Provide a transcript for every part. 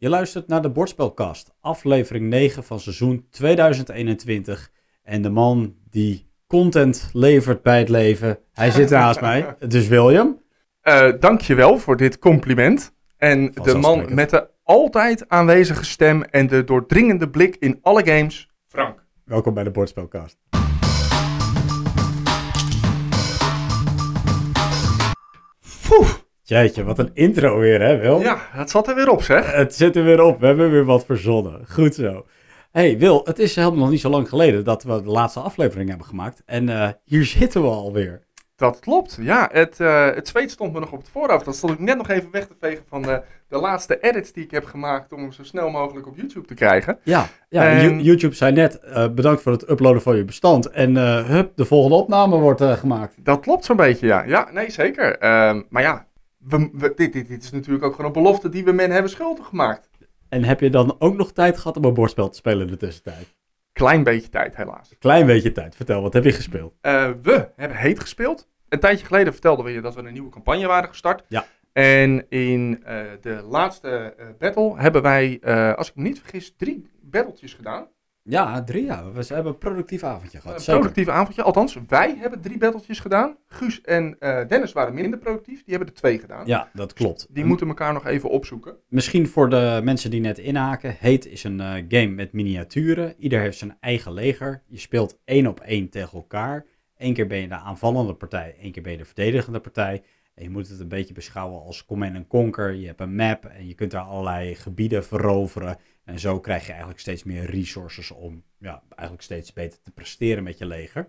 Je luistert naar de Bordspelcast, aflevering 9 van seizoen 2021. En de man die content levert bij het leven, hij zit naast mij. Het is William. Uh, dankjewel voor dit compliment. En de man met de altijd aanwezige stem en de doordringende blik in alle games, Frank. Welkom bij de Bordspelcast. Poeh. Jeetje, wat een intro weer, hè, Wil? Ja, het zat er weer op, zeg. Het zit er weer op. We hebben weer wat verzonnen. Goed zo. hey, Wil, het is helemaal nog niet zo lang geleden dat we de laatste aflevering hebben gemaakt. En uh, hier zitten we alweer. Dat klopt, ja. Het, uh, het zweet stond me nog op het voorhoofd. Dat stond ik net nog even weg te vegen van de, de laatste edits die ik heb gemaakt om hem zo snel mogelijk op YouTube te krijgen. Ja, ja en... YouTube zei net uh, bedankt voor het uploaden van je bestand. En uh, hup, de volgende opname wordt gemaakt. Dat klopt zo'n beetje, ja. Ja, nee, zeker. Ehm, maar ja, we, we, dit, dit, dit is natuurlijk ook gewoon een belofte die we men hebben schuldig gemaakt. En heb je dan ook nog tijd gehad om een bordspel te spelen in de tussentijd? Klein beetje tijd, helaas. Klein beetje tijd. Vertel, wat heb je gespeeld? we hebben heet gespeeld een tijdje geleden vertelden we je dat we een nieuwe campagne waren gestart. Ja. En in uh, de laatste uh, battle hebben wij, als ik me niet vergis, drie battletjes gedaan. Ja, drie ja. We hebben een productief avondje gehad. Een productief avondje. Althans, wij hebben drie battletjes gedaan. Guus en Dennis waren minder productief. Die hebben er twee gedaan. Ja, dat klopt. Die moeten elkaar nog even opzoeken. Misschien voor de mensen die net inhaken. Heet is een game met miniaturen. Ieder heeft zijn eigen leger. Je speelt één op één tegen elkaar. Eén keer ben je de aanvallende partij, één keer ben je de verdedigende partij. En je moet het een beetje beschouwen als Command Conquer. Je hebt een map en je kunt daar allerlei gebieden veroveren. En zo krijg je eigenlijk steeds meer resources om ja, eigenlijk steeds beter te presteren met je leger.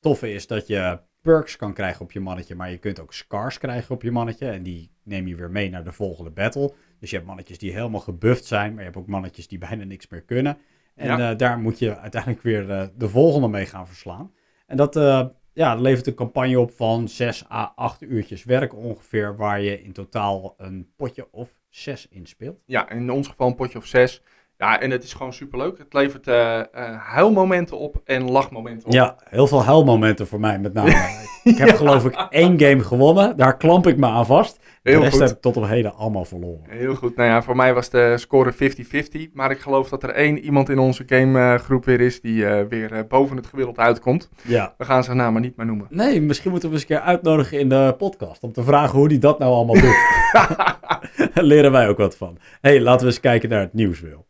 Toffe is dat je perks kan krijgen op je mannetje, maar je kunt ook scars krijgen op je mannetje. En die neem je weer mee naar de volgende battle. Dus je hebt mannetjes die helemaal gebufft zijn, maar je hebt ook mannetjes die bijna niks meer kunnen. En uh, daar moet je uiteindelijk weer de, de volgende mee gaan verslaan. En dat uh, ja, levert een campagne op van 6 à 8 uurtjes werk ongeveer, waar je in totaal een potje of 6 inspeelt. Ja, in ons geval een potje of 6. Ja, en het is gewoon superleuk. Het levert uh, huilmomenten op en lachmomenten op. Ja, heel veel huilmomenten voor mij met name. ik heb geloof ik één game gewonnen. Daar klamp ik me aan vast. Heel de rest goed. heb ik tot op heden allemaal verloren. Heel goed. Nou ja, voor mij was de score 50-50. Maar ik geloof dat er één iemand in onze gamegroep weer is die uh, weer boven het gemiddelde uitkomt. Ja. We gaan zijn naam maar niet meer noemen. Nee, misschien moeten we eens een keer uitnodigen in de podcast. Om te vragen hoe hij dat nou allemaal doet. Leren wij ook wat van. hey, laten we eens kijken naar het nieuws, Wil.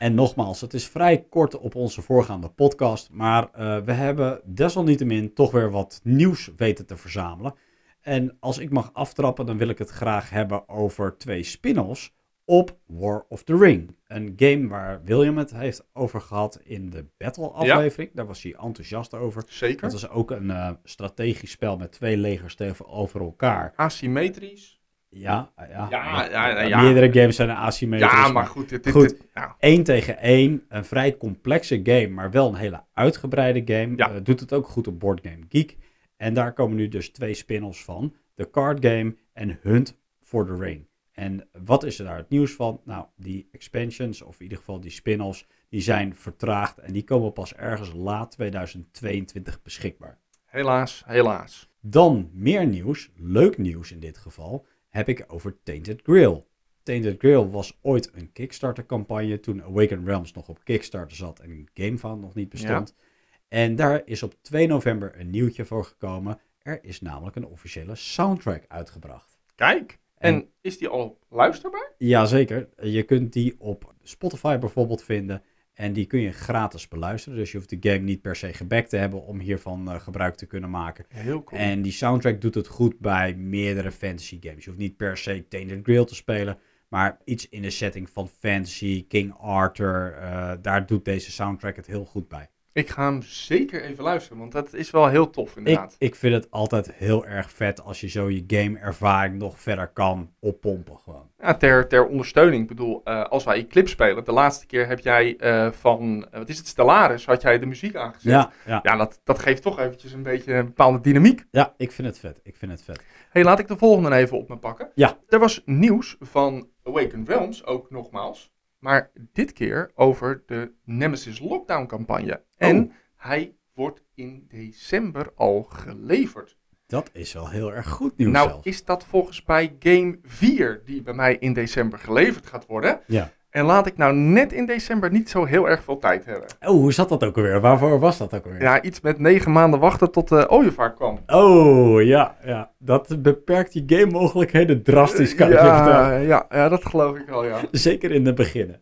En nogmaals, het is vrij kort op onze voorgaande podcast, maar uh, we hebben desalniettemin toch weer wat nieuws weten te verzamelen. En als ik mag aftrappen, dan wil ik het graag hebben over twee spin-offs op War of the Ring. Een game waar William het heeft over gehad in de Battle-aflevering. Ja. Daar was hij enthousiast over. Zeker. Dat was ook een uh, strategisch spel met twee legers tegenover elkaar. Asymmetrisch. Ja, ja, ja, ja, ja, Meerdere games zijn asymmetrisch. Ja, maar goed. Dit, goed, dit, één tegen één. Een vrij complexe game, maar wel een hele uitgebreide game. Ja. Uh, doet het ook goed op Board Game Geek. En daar komen nu dus twee spin-offs van. De Card Game en Hunt for the Ring. En wat is er daar het nieuws van? Nou, die expansions, of in ieder geval die spin-offs, die zijn vertraagd. En die komen pas ergens laat 2022 beschikbaar. Helaas, helaas. Dan meer nieuws, leuk nieuws in dit geval heb ik over Tainted Grail. Tainted Grail was ooit een Kickstarter-campagne toen Awakened Realms nog op Kickstarter zat en GameFound nog niet bestond. Ja. En daar is op 2 november een nieuwtje voor gekomen. Er is namelijk een officiële soundtrack uitgebracht. Kijk, en, is die al luisterbaar? Jazeker. Je kunt die op Spotify bijvoorbeeld vinden. En die kun je gratis beluisteren. Dus je hoeft de game niet per se gebackt te hebben om hiervan uh, gebruik te kunnen maken. Heel cool. En die soundtrack doet het goed bij meerdere fantasy games. Je hoeft niet per se Tainted Grail te spelen. Maar iets in de setting van fantasy, King Arthur. Uh, daar doet deze soundtrack het heel goed bij. Ik ga hem zeker even luisteren, want dat is wel heel tof inderdaad. Ik, ik vind het altijd heel erg vet als je zo je game-ervaring nog verder kan oppompen gewoon. Ja, ter, ter ondersteuning. Ik bedoel, uh, als wij Eclipse spelen, de laatste keer heb jij uh, van, uh, wat is het, Stellaris, had jij de muziek aangezet. Ja, ja. ja dat, dat geeft toch eventjes een beetje een bepaalde dynamiek. Ja, ik vind het vet. Ik vind het vet. hey, laat ik de volgende even op me pakken. Ja. Er was nieuws van Awakened Realms, ook nogmaals. Maar dit keer over de Nemesis Lockdown campagne. En Oh. hij wordt in december al geleverd. Dat is wel heel erg goed nieuws nou, zelfs. is dat volgens mij game 4 die bij mij in december geleverd gaat worden. Ja. En laat ik nou net in december niet zo heel erg veel tijd hebben. Oh, hoe zat dat ook alweer? Waarvoor was dat ook alweer? Ja, iets met negen maanden wachten tot de ooievaar kwam. Oh, ja, ja. Dat beperkt je game mogelijkheden drastisch, kan ik je vertellen. ja, ja, ja, dat geloof ik wel, ja. Zeker in de beginnen.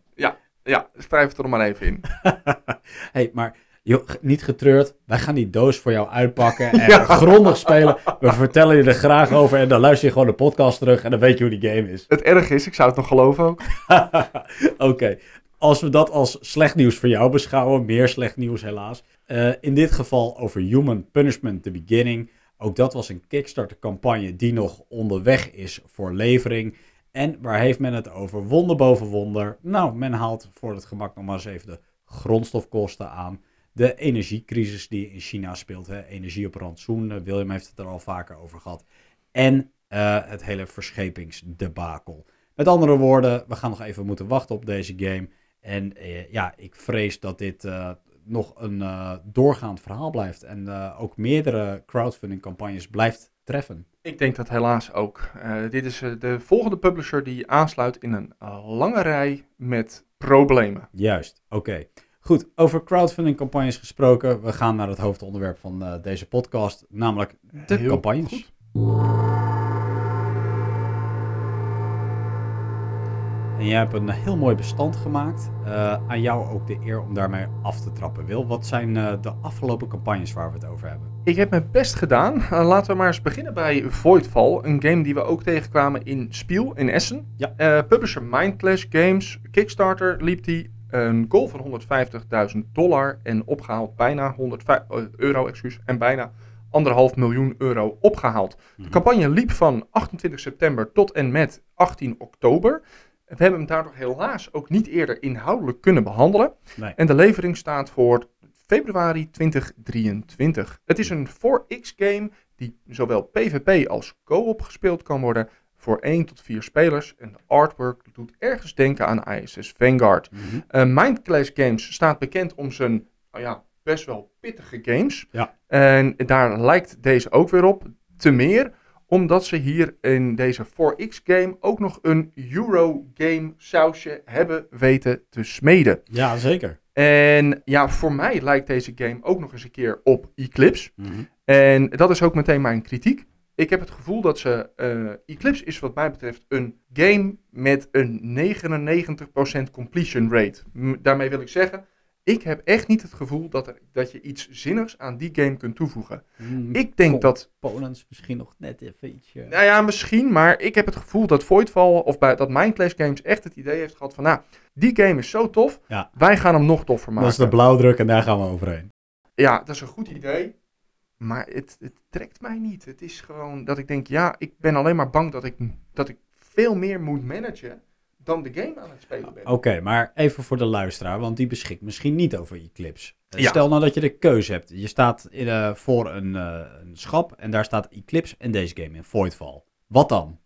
Ja, schrijf het er maar even in. hey, maar joh, niet getreurd. Wij gaan die doos voor jou uitpakken en grondig spelen. We vertellen je er graag over en dan luister je gewoon de podcast terug en dan weet je hoe die game is. Het erg is, ik zou het nog geloven ook. Oké, als we dat als slecht nieuws voor jou beschouwen, meer slecht nieuws helaas. Eh, in dit geval over Human Punishment The Beginning. Ook dat was een Kickstarter-campagne die nog onderweg is voor levering. En waar heeft men het over? Wonder boven wonder. Nou, men haalt voor het gemak nog maar eens even de grondstofkosten aan. De energiecrisis die in China speelt. Hè? Energie op rantsoen. Eh, William heeft het er al vaker over gehad. En eh, het hele verschepingsdebakel. Met andere woorden, we gaan nog even moeten wachten op deze game. En eh, ja, ik vrees dat dit nog een doorgaand verhaal blijft. En ook meerdere crowdfunding campagnes blijft treffen. Ik denk dat helaas ook. Dit is de volgende publisher die aansluit in een lange rij met problemen. Juist, oké. Goed, over crowdfunding campagnes gesproken. We gaan naar het hoofdonderwerp van eh, deze podcast, namelijk de Heel campagnes. goed. En jij hebt een heel mooi bestand gemaakt. Eh, aan jou ook de eer om daarmee af te trappen. Wil, wat zijn eh, de afgelopen campagnes waar we het over hebben? Ik heb mijn best gedaan. Laten we maar eens beginnen bij Voidfall. Een game die we ook tegenkwamen in Spiel in Essen. Ja. Publisher Mindclash Games. Kickstarter liep die. Een goal van 150.000 dollar en opgehaald bijna 105 eh, euro excuus, en bijna anderhalf miljoen euro opgehaald. De campagne liep van 28 september tot en met 18 oktober. We hebben hem daardoor helaas ook niet eerder inhoudelijk kunnen behandelen. Nee. En de levering staat voor februari 2023. Het is een 4X game die zowel PvP als co-op gespeeld kan worden voor 1 tot 4 spelers. En de artwork doet ergens denken aan ISS Vanguard. Eh Mindclash Games staat bekend om zijn nou ja, best wel pittige games. Ja. En daar lijkt deze ook weer op. Te meer omdat ze hier in deze 4X game ook nog een Eurogame sausje hebben weten te smeden. Ja, zeker. En ja, voor mij lijkt deze game ook nog eens een keer op Eclipse. Mhm. En dat is ook meteen mijn kritiek. Ik heb het gevoel dat ze. eh, Eclipse is, wat mij betreft, een game met een 99% completion rate. M- daarmee wil ik zeggen. Ik heb echt niet het gevoel dat, er, dat je iets zinnigs aan die game kunt toevoegen. Mm, Ik denk dat. Components misschien nog net even ietsje. Nou ja, misschien, maar ik heb het gevoel dat Voidfall of bij, dat Mindclash Games echt het idee heeft gehad van. Nou, die game is zo tof. Ja. Wij gaan hem nog toffer maken. Dat is de blauwdruk en daar gaan we overheen. Ja, dat is een goed idee. Maar het, het trekt mij niet. Het is gewoon dat ik denk, ja, ik ben alleen maar bang dat ik, dat ik veel meer moet managen dan de game aan het spelen ben. Oké, maar even voor de luisteraar, want die beschikt misschien niet over Eclipse. Eh, Ja. Stel nou dat je de keuze hebt. Je staat in, eh, voor een, eh, een schap en daar staat Eclipse en deze game in Voidfall. Wat dan?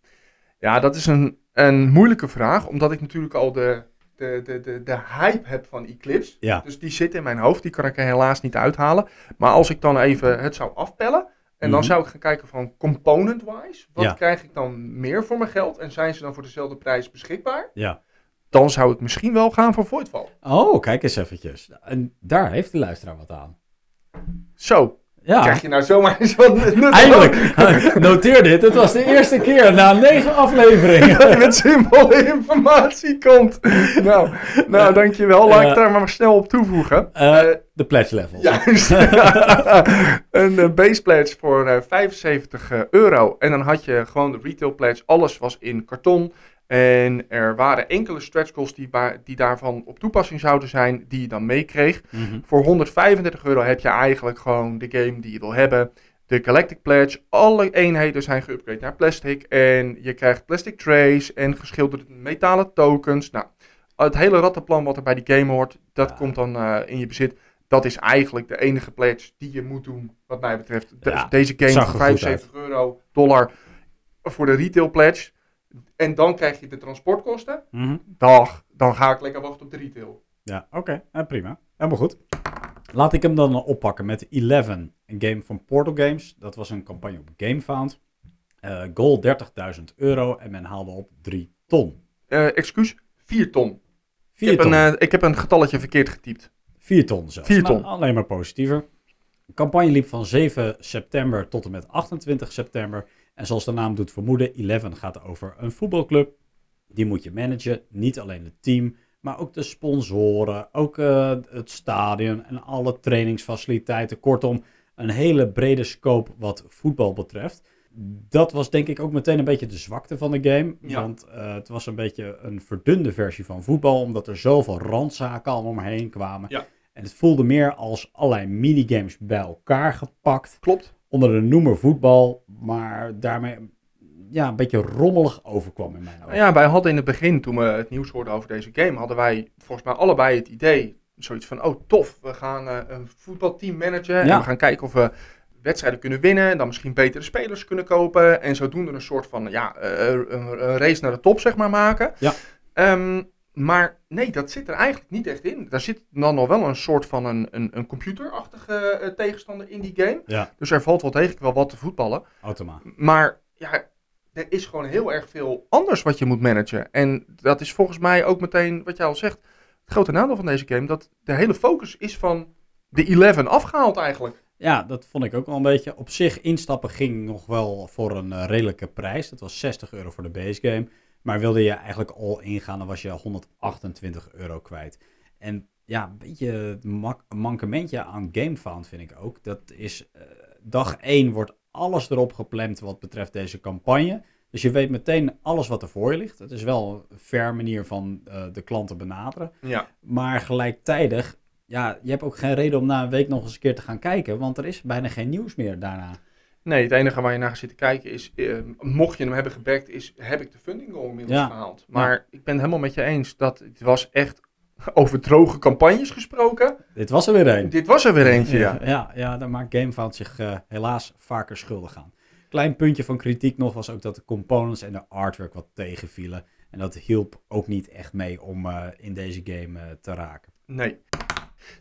Ja, dat is een, een moeilijke vraag, omdat ik natuurlijk al de, de, de, de, de hype heb van Eclipse. Ja. Dus die zit in mijn hoofd, die kan ik er helaas niet uithalen. Maar als ik dan even het zou afpellen, en dan Mhm. zou ik gaan kijken van component-wise, wat Ja. krijg ik dan meer voor mijn geld? En zijn ze dan voor dezelfde prijs beschikbaar? Ja. Dan zou ik misschien wel gaan voor Voidfall. Oh, kijk eens eventjes. En daar heeft de luisteraar wat aan. Zo, Ja, krijg je nou zomaar zo'n eindelijk. Noteer dit. Het was de eerste keer na negen afleveringen. dat hij met zinvolle informatie komt. Nou, nou dankjewel. Laat ik Ja. daar maar snel op toevoegen. Eh, Eh, de pledge levels. Juist. een eh, base pledge voor eh, 75 eh, euro. En dan had je gewoon de retail pledge. Alles was in karton. En er waren enkele stretch goals die, die daarvan op toepassing zouden zijn, die je dan meekreeg. Mhm. Voor 135 euro heb je eigenlijk gewoon de game die je wil hebben. De Galactic Pledge, alle eenheden zijn geüpgrade naar plastic. En je krijgt plastic trays en geschilderde metalen tokens. Nou, het hele rattenplan wat er bij die game hoort, dat Ja. komt dan eh, in je bezit. Dat is eigenlijk de enige pledge die je moet doen, wat mij betreft. De- Ja, deze game voor er goed 75 euro, dollar voor de retail pledge. En dan krijg je de transportkosten. Mhm. Dag, dan ga ik lekker wachten op de retail. Ja, oké. Eh, prima. Helemaal goed. Laat ik hem dan oppakken met Eleven, een game van Portal Games. Dat was een campagne op GameFound. Uh, goal 30.000 euro en men haalde op 3 ton. Uh, excuus, 4 ton. 4 ik, heb ton. Een, uh, ik heb een getalletje verkeerd getypt. 4 ton zelfs. 4 ton. Nou, alleen maar positiever. De campagne liep van 7 september tot en met 28 september. En zoals de naam doet vermoeden, Eleven gaat over een voetbalclub. Die moet je managen. Niet alleen het team, maar ook de sponsoren, ook uh, het stadion en alle trainingsfaciliteiten. Kortom, een hele brede scope wat voetbal betreft. Dat was denk ik ook meteen een beetje de zwakte van de game. Ja. Want uh, het was een beetje een verdunde versie van voetbal, omdat er zoveel randzaken allemaal omheen kwamen. Ja. En het voelde meer als allerlei minigames bij elkaar gepakt. Klopt. Onder de noemer voetbal, maar daarmee ja, een beetje rommelig overkwam in mijn ogen. Ja, wij hadden in het begin, toen we het nieuws hoorden over deze game, hadden wij volgens mij allebei het idee, zoiets van, oh tof, we gaan uh, een voetbalteam managen en we gaan kijken of we wedstrijden kunnen winnen en dan misschien betere spelers kunnen kopen en zodoende een soort van, ja, uh, een, een race naar de top, zeg maar, maken. Ja. Um, maar nee, dat zit er eigenlijk niet echt in. Daar zit dan nog wel een soort van een, een, een computerachtige uh, tegenstander in die game. Ja. Dus er valt wel degelijk wel wat te voetballen. Automa. Maar ja, er is gewoon heel erg veel anders wat je moet managen. En dat is volgens mij ook meteen, wat jij al zegt, het grote nadeel van deze game. Dat de hele focus is van de 11 afgehaald eigenlijk. Ja, dat vond ik ook wel een beetje. Op zich, instappen ging nog wel voor een uh, redelijke prijs. Dat was 60 euro voor de base game. Maar wilde je eigenlijk all ingaan, dan was je 128 euro kwijt. En ja, een beetje het mankementje aan GameFound vind ik ook. Dat is, uh, dag 1 wordt alles erop gepland wat betreft deze campagne. Dus je weet meteen alles wat er voor je ligt. Het is wel een fair manier van uh, de klanten benaderen. Ja. Maar gelijktijdig, ja, je hebt ook geen reden om na een week nog eens een keer te gaan kijken. Want er is bijna geen nieuws meer daarna. Nee, het enige waar je naar zit te kijken is, uh, mocht je hem hebben gebackt, is heb ik de funding goal inmiddels Ja. gehaald. Maar ja. ik ben het helemaal met je eens dat het was echt over droge campagnes gesproken. Dit was er weer een. Dit was er weer eentje, ja. Ja, ja, ja daar maakt GameFound zich uh, helaas vaker schuldig aan. Klein puntje van kritiek nog was ook dat de components en de artwork wat tegenvielen. En dat hielp ook niet echt mee om uh, in deze game uh, te raken. Nee.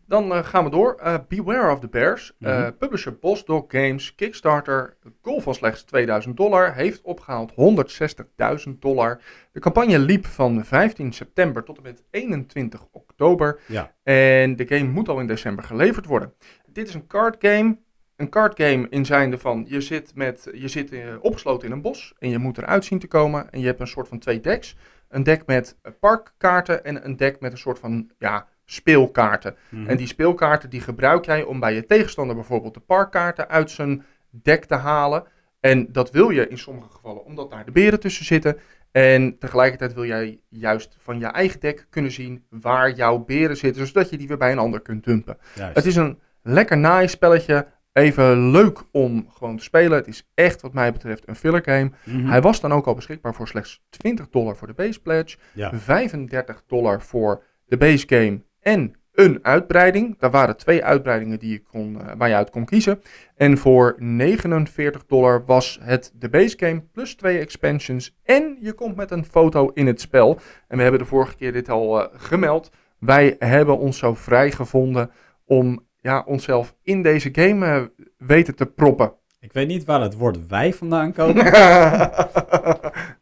Dan uh, gaan we door. Uh, Beware of the Bears. Uh, mm-hmm. Publisher Boss Dog Games. Kickstarter. Goal van slechts 2000 dollar. Heeft opgehaald 160.000 dollar. De campagne liep van 15 september tot en met 21 oktober. Ja. En de game moet al in december geleverd worden. Dit is een card game. Een card game in zijnde van je zit, met, je zit uh, opgesloten in een bos en je moet eruit zien te komen. En je hebt een soort van twee decks. Een deck met parkkaarten en een deck met een soort van ja, speelkaarten. Mhm. En die speelkaarten die gebruik jij om bij je tegenstander bijvoorbeeld de parkkaarten uit zijn deck te halen. En dat wil je in sommige gevallen omdat daar de beren tussen zitten. En tegelijkertijd wil jij juist van je eigen deck kunnen zien waar jouw beren zitten, zodat je die weer bij een ander kunt dumpen. Juist. Het is een lekker naai spelletje. Even leuk om gewoon te spelen. Het is echt wat mij betreft een filler game. Mhm. Hij was dan ook al beschikbaar voor slechts 20 dollar voor de base pledge. Ja. 35 dollar voor de base game en een uitbreiding. Daar waren twee uitbreidingen die je kon, uh, waar je uit kon kiezen. En voor 49 dollar was het de base game plus twee expansions. En je komt met een foto in het spel. En we hebben de vorige keer dit al uh, gemeld. Wij hebben ons zo vrij gevonden om ja, onszelf in deze game uh, weten te proppen. Ik weet niet waar het woord wij vandaan komt.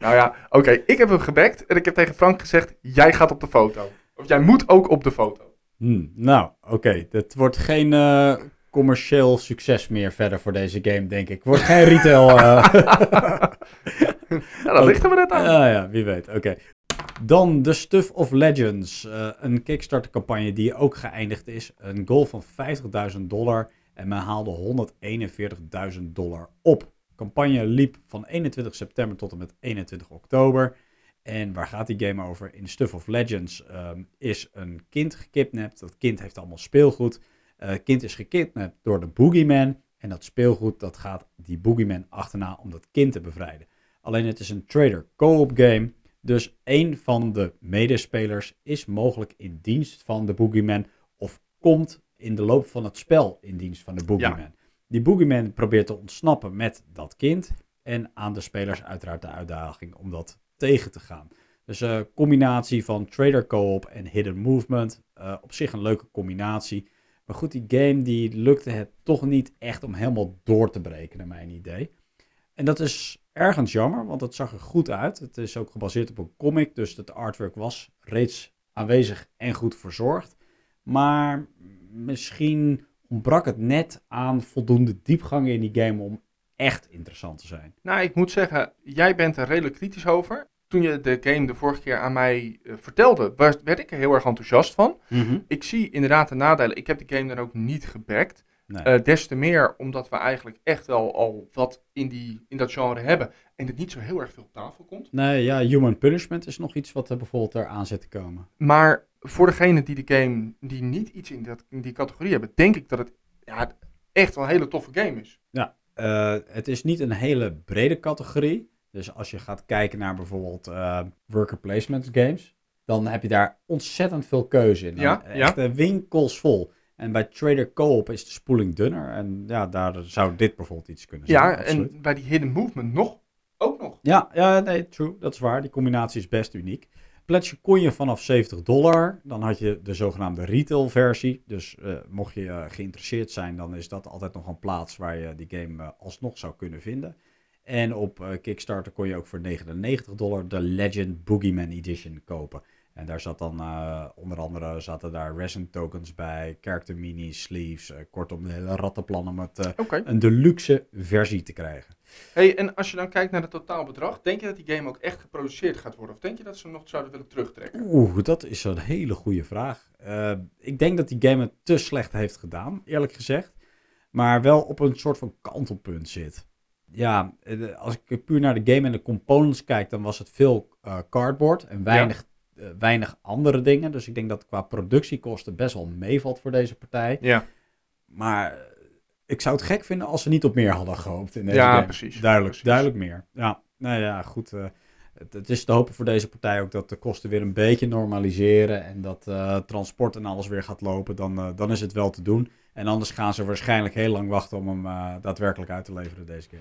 nou ja, oké. Okay. Ik heb hem gebackt en ik heb tegen Frank gezegd, jij gaat op de foto. Of jij moet ook op de foto. Hmm, nou, oké. Okay. Het wordt geen uh, commercieel succes meer verder voor deze game, denk ik. Wordt geen retail... Uh... dat ligt er maar net aan. Ja, ja, wie weet. Oké. Okay. Dan de Stuff of Legends. Uh, een Kickstarter campagne die ook geëindigd is. Een goal van 50.000 dollar. En men haalde 141.000 dollar op. De campagne liep van 21 september tot en met 21 oktober. En waar gaat die game over? In Stuff of Legends um, is een kind gekidnapt. Dat kind heeft allemaal speelgoed. Het uh, kind is gekidnapt door de Boogeyman. En dat speelgoed dat gaat die Boogeyman achterna om dat kind te bevrijden. Alleen het is een trader co-op game. Dus een van de medespelers is mogelijk in dienst van de Boogeyman. Of komt in de loop van het spel in dienst van de Boogeyman. Ja. Die Boogeyman probeert te ontsnappen met dat kind. En aan de spelers uiteraard de uitdaging om dat tegen te gaan. Dus een uh, combinatie van trader co-op en hidden movement. Uh, op zich een leuke combinatie. Maar goed, die game die lukte het toch niet echt om helemaal door te breken, naar mijn idee. En dat is ergens jammer, want het zag er goed uit. Het is ook gebaseerd op een comic, dus het artwork was reeds aanwezig en goed verzorgd. Maar misschien ontbrak het net aan voldoende diepgang in die game om echt interessant te zijn. Nou, ik moet zeggen, jij bent er redelijk kritisch over. Toen je de game de vorige keer aan mij uh, vertelde, was, werd ik er heel erg enthousiast van. Ik zie inderdaad de nadelen. Ik heb de game dan ook niet gebackt. Nee. Uh, des te meer omdat we eigenlijk echt wel al wat in, die, in dat genre hebben. En het niet zo heel erg veel op tafel komt. nee, ja, Human Punishment is nog iets wat er bijvoorbeeld eraan zit te komen. Maar voor degene die de game, die niet iets in, dat, in die categorie hebben, denk ik dat het ja, echt wel een hele toffe game is. Uh, het is niet een hele brede categorie. Dus als je gaat kijken naar bijvoorbeeld uh, worker placement games, dan heb je daar ontzettend veel keuze in. Ja, echt ja. winkels vol. En bij Trader Co-op is de spoeling dunner. En ja, daar zou dit bijvoorbeeld iets kunnen zijn. Ja, absoluut. en bij die Hidden Movement nog, ook nog. Ja, ja, nee, true. Dat is waar. Die combinatie is best uniek. Pledge kon je vanaf 70 dollar. Dan had je de zogenaamde retail versie. Dus uh, mocht je uh, geïnteresseerd zijn, dan is dat altijd nog een plaats waar je die game uh, alsnog zou kunnen vinden. En op Kickstarter kon je ook voor 99 dollar de Legend Boogeyman Edition kopen. En daar zat dan uh, onder andere zaten daar resin tokens bij, character minis, sleeves, uh, kortom de hele rattenplan om het uh, okay. een deluxe versie te krijgen. Hey, en als je dan kijkt naar het totaalbedrag, denk je dat die game ook echt geproduceerd gaat worden? Of denk je dat ze nog zouden willen terugtrekken? Oeh, dat is een hele goede vraag. Ik denk dat die game het te slecht heeft gedaan, eerlijk gezegd. Maar wel op een soort van kantelpunt zit. Ja, als ik puur naar de game en de components kijk, dan was het veel uh, cardboard en weinig ja uh, weinig andere dingen. Dus ik denk dat qua productiekosten best wel meevalt voor deze partij. Ja. Maar ik zou het gek vinden als ze niet op meer hadden gehoopt in deze ja, game. precies. Duidelijk, precies. duidelijk meer. Ja, nou ja, goed. Uh, het, het, is te hopen voor deze partij ook dat de kosten weer een beetje normaliseren. En dat transport en alles weer gaat lopen. Dan, dan is het wel te doen. En anders gaan ze waarschijnlijk heel lang wachten om hem uh, daadwerkelijk uit te leveren deze keer.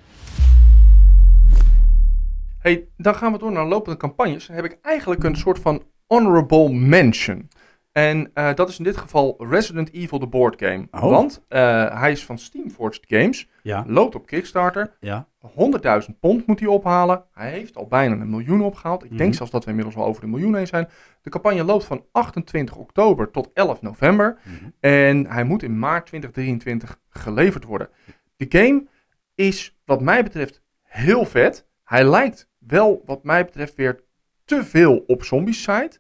Hey, dan gaan we door naar lopende campagnes. Dan heb ik eigenlijk een soort van honorable mention. En uh, dat is in dit geval Resident Evil, de board game. Oh. Want uh, hij is van Steamforged Games. Ja. Loopt op Kickstarter. Ja. 100.000 pond moet hij ophalen. Hij heeft al bijna een miljoen opgehaald. Ik Mhm. denk zelfs dat we inmiddels wel over de miljoen heen zijn. De campagne loopt van 28 oktober tot 11 november. Mhm. En hij moet in maart 2023 geleverd worden. De game is wat mij betreft heel vet. Hij lijkt wel wat mij betreft weer te veel op Zombicide.